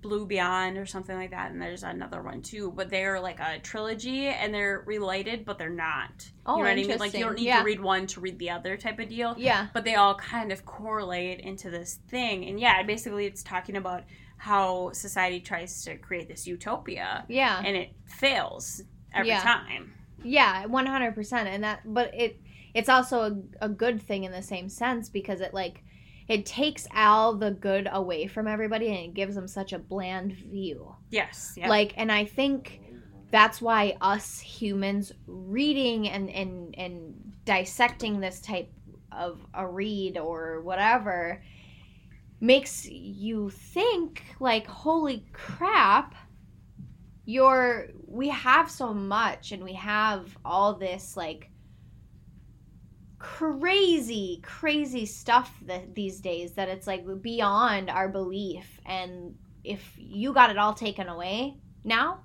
Blue Beyond or something like that, and there's another one too. But they're like a trilogy and they're related, but they're not. Oh, you know what I mean? Like you don't need Yeah. to read one to read the other type of deal. Yeah. But they all kind of correlate into this thing. And yeah, basically it's talking about how society tries to create this utopia Yeah. and it fails every Yeah. time. Yeah, one hundred percent, and that, but it, it's also a, a good thing in the same sense because it like, it takes all the good away from everybody and it gives them such a bland view. Yes. Yeah. Like, and I think that's why us humans reading and and and dissecting this type of a read or whatever makes you think like, holy crap you're we have so much and we have all this like crazy crazy stuff that these days that it's like beyond our belief and if you got it all taken away now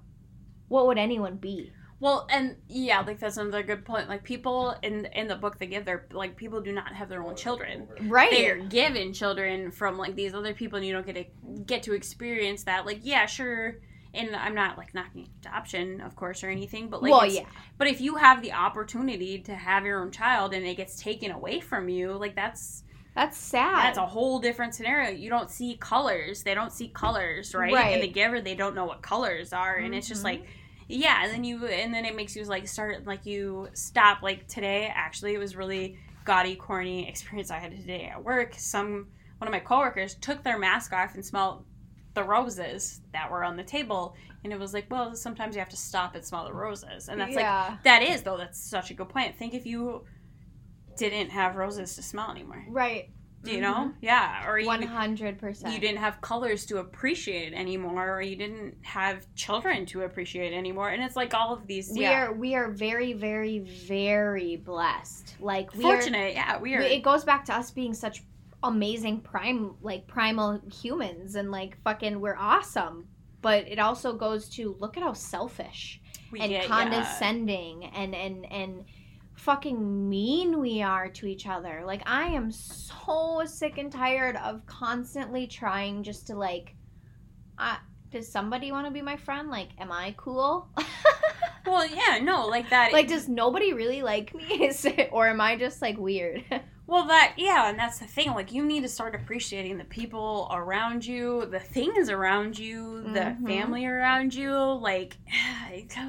what would anyone be Well, and yeah, like that's another good point. Like people in in the book they give their like people do not have their own children. right They are given children from like these other people, and you don't get to get to experience that. Like, yeah, sure. And I'm not like knocking adoption, of course, or anything, but like, well yeah But if you have the opportunity to have your own child and it gets taken away from you, like that's that's sad that's a whole different scenario. You don't see colors. They don't see colors, right? Right. And the giver, they don't know what colors are, and it's just like, mm-hmm. yeah. And then you, and then it makes you like start like you stop. Like today, actually, it was really gaudy, corny experience I had today at work. Some one of my coworkers took their mask off and smelled the roses that were on the table, and it was like, well, sometimes you have to stop and smell the roses, and that's like that is though. That's such a good point. Think if you didn't have roses to smell anymore. right Do you know? Mm-hmm. Yeah. Or you, 100% you didn't have colors to appreciate anymore, or you didn't have children to appreciate anymore. And it's like all of these. we yeah. are we are very very very blessed like we are Fortunate, yeah, we are. it goes back to us being such amazing prime like primal humans and like fucking we're awesome. But it also goes to look at how selfish we and get- yeah. condescending and and and fucking mean we are to each other. Like i am so sick and tired of constantly trying just to like uh, does somebody want to be my friend? Like am i cool? Well, yeah, no, like that. like does nobody really like me? Is it- or am i just like weird Well, that yeah, and that's the thing. Like, you need to start appreciating the people around you, the things around you, the Mhm. family around you. Like,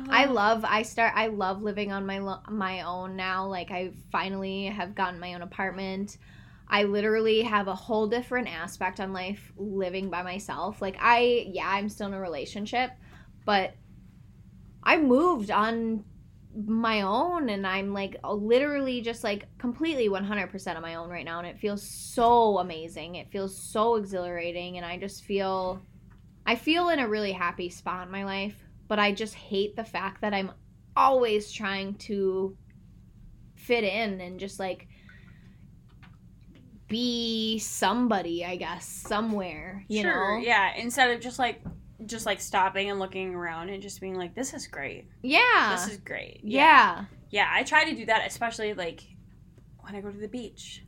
I love I start I love living on my lo- my own now. Like I finally have gotten my own apartment. I literally have a whole different aspect on life living by myself. Like I yeah, I'm still in a relationship, but I moved on my own and I'm like literally just like completely 100% on my own right now and it feels so amazing. It feels so exhilarating and I just feel I feel in a really happy spot in my life, but I just hate the fact that I'm always trying to fit in and just like be somebody, I guess, somewhere, you sure, know. yeah. Instead of just like, just like stopping and looking around and just being like, "This is great. Yeah. This is great." yeah. yeah. I try to do that, especially like when I go to the beach.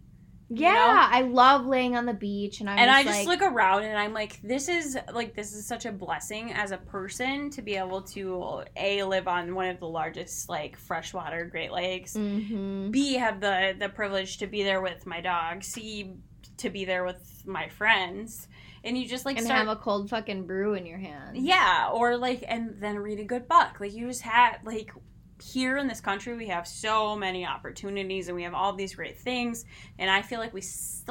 Yeah, know? I love laying on the beach and I'm and just I just like, look around and I'm like, this is like this is such a blessing as a person to be able to a live on one of the largest like freshwater Great Lakes. Mhm. B have the the privilege to be there with my dog. C to be there with my friends, and you just like and start. have a cold fucking brew in your hand. yeah, or like, and then read a good book. Like you just had like here in this country we have so many opportunities and we have all these great things and i feel like we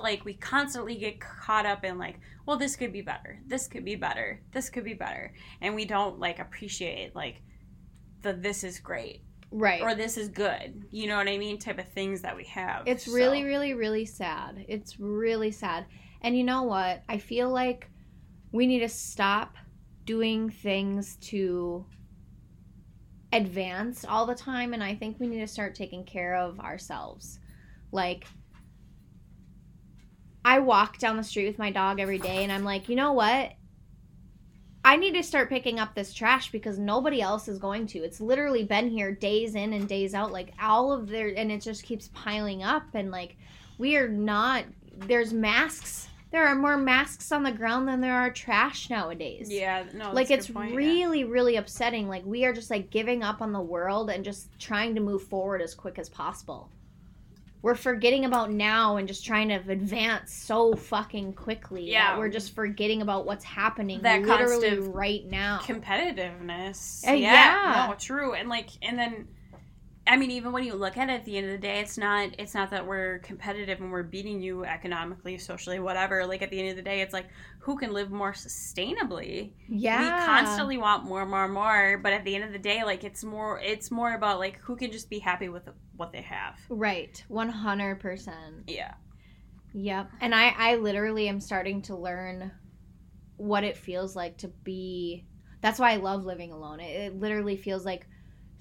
like we constantly get caught up in like well this could be better this could be better this could be better and we don't like appreciate like the this is great Right. or this is good you know what i mean type of things that we have It's So- really, really, really sad. It's really sad. And you know what? I feel like we need to stop doing things to advance all the time. And I think we need to start taking care of ourselves. Like, I walk down the street with my dog every day, and I'm like, you know what? I need to start picking up this trash because nobody else is going to. It's literally been here days in and days out, like all of their, and it just keeps piling up. And like, we are not, there's masks. There are more masks on the ground than there are trash nowadays. yeah no Like, it's point, yeah. really, really upsetting. Like, we are just like giving up on the world and just trying to move forward as quick as possible. We're forgetting about now and just trying to advance so fucking quickly. Yeah. that we're just forgetting about what's happening That literally right now. competitiveness. Uh, yeah, yeah. no, true. And like, and then, I mean, even when you look at it at the end of the day, it's not it's not that we're competitive and we're beating you economically, socially, whatever. Like at the end of the day, it's like who can live more sustainably. yeah, We constantly want more, more, more. But at the end of the day, like it's more it's more about like who can just be happy with what they have. right, one hundred percent. Yeah. Yep. And I, I literally am starting to learn what it feels like to be. That's why I love living alone. It, it literally feels like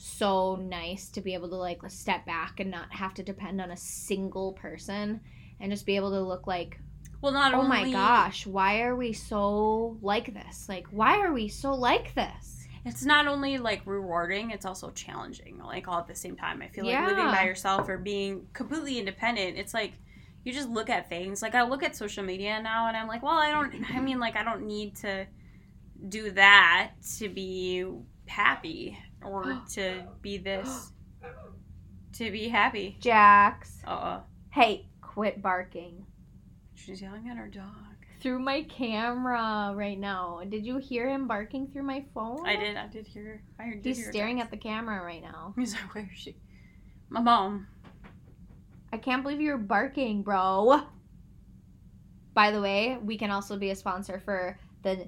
so nice to be able to like step back and not have to depend on a single person and just be able to look like, Well, not oh only my gosh, why are we so like this? Like, why are we so like this? it's not only like rewarding it's also challenging like all at the same time i feel like living by yourself or being completely independent it's like you just look at things like i look at social media now and i'm like well i don't i mean like i don't need to do that to be happy or to be this to be happy Jax. uh-uh Hey, quit barking. she's yelling at her dog Through my camera right now. Did you hear him barking through my phone? i did i did hear i He's hear staring at the camera right now. he's like where is she my mom I can't believe you're barking, bro. By the way, we can also be a sponsor for the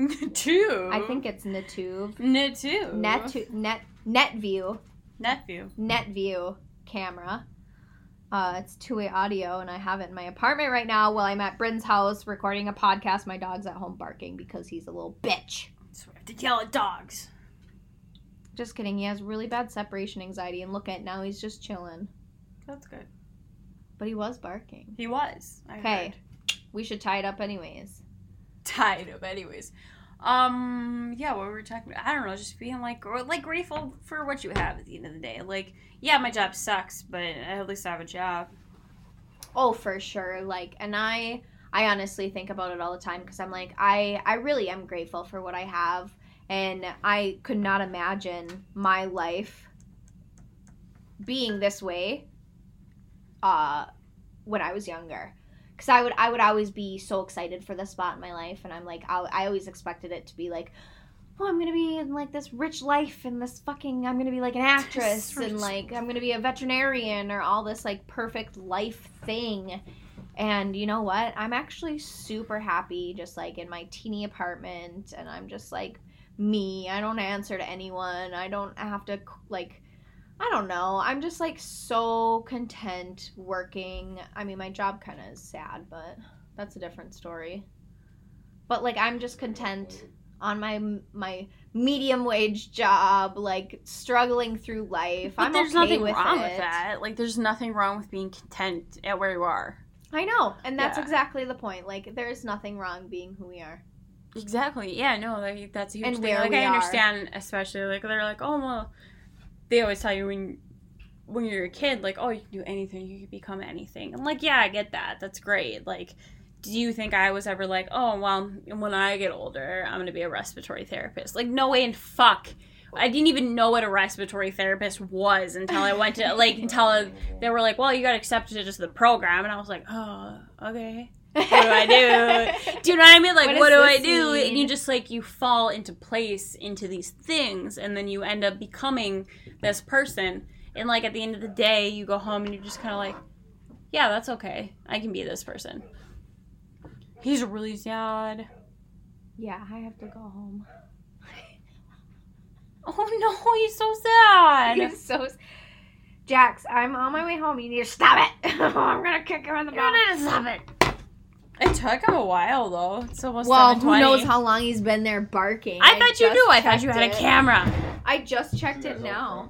Natuve. I think it's Natuve. Net two. Net view. Net NetView Nephew. NetView camera. Uh, it's two-way audio, and I have it in my apartment right now while I'm at Bryn's house recording a podcast. My dog's at home barking because he's a little bitch. So we have to yell at dogs. Just kidding. He has really bad separation anxiety, and look at now he's just chilling. That's good. But he was barking. He was. I Okay. heard. We should tie it up anyways. Tied up, anyways. Um. Yeah. What were we talking about? I don't know. Just being like, like grateful for what you have at the end of the day. Like, yeah, my job sucks, but at least I have a job. Oh, for sure. Like, and I, I honestly think about it all the time because I'm like, I, I really am grateful for what I have, and I could not imagine my life being this way uh, when I was younger. Cause I would I would always be so excited for this spot in my life, and I'm like I, I always expected it to be like, oh I'm gonna be in like this rich life and this fucking I'm gonna be like an actress and like I'm gonna be a veterinarian or all this like perfect life thing. And you know what? I'm actually super happy just like in my teeny apartment, and I'm just like me. I don't answer to anyone. I don't have to like I don't know. I'm just like so content working. I mean, my job kind of is sad, but that's a different story. But like I'm just content on my my medium wage job, like struggling through life. But I'm there's okay nothing with wrong it. with that. Like, there's nothing wrong with being content at where you are. I know, and that's Yeah. exactly the point. Like there's nothing wrong being who we are. Exactly. Yeah. No. Like that's a huge And thing. where Like I are. understand, especially like they're like, oh well, they always tell you when when you're a kid, like, oh, you can do anything, you can become anything. I'm like, yeah, I get that. That's great. Like, do you think I was ever like, oh well, when I get older, I'm gonna be a respiratory therapist? Like, no way in fuck. I didn't even know what a respiratory therapist was until I went to like until they were like, well, you got accepted into the program, and I was like, oh, okay. What do I do? Do you know what I mean? Like, What what, do I this do? And you just like you fall into place into these things, and then you end up becoming this person. And like at the end of the day, you go home and you're just kind of like, yeah, that's okay. I can be this person. He's really sad. yeah, I have to go home. Oh no, he's so sad. He's so. Jax, I'm on my way home. You need to stop it. I'm gonna kick him in the butt. stop it. It took him a while though. It's almost Well, who knows how long he's been there barking? I thought you knew. I thought you had a camera. I just checked it now.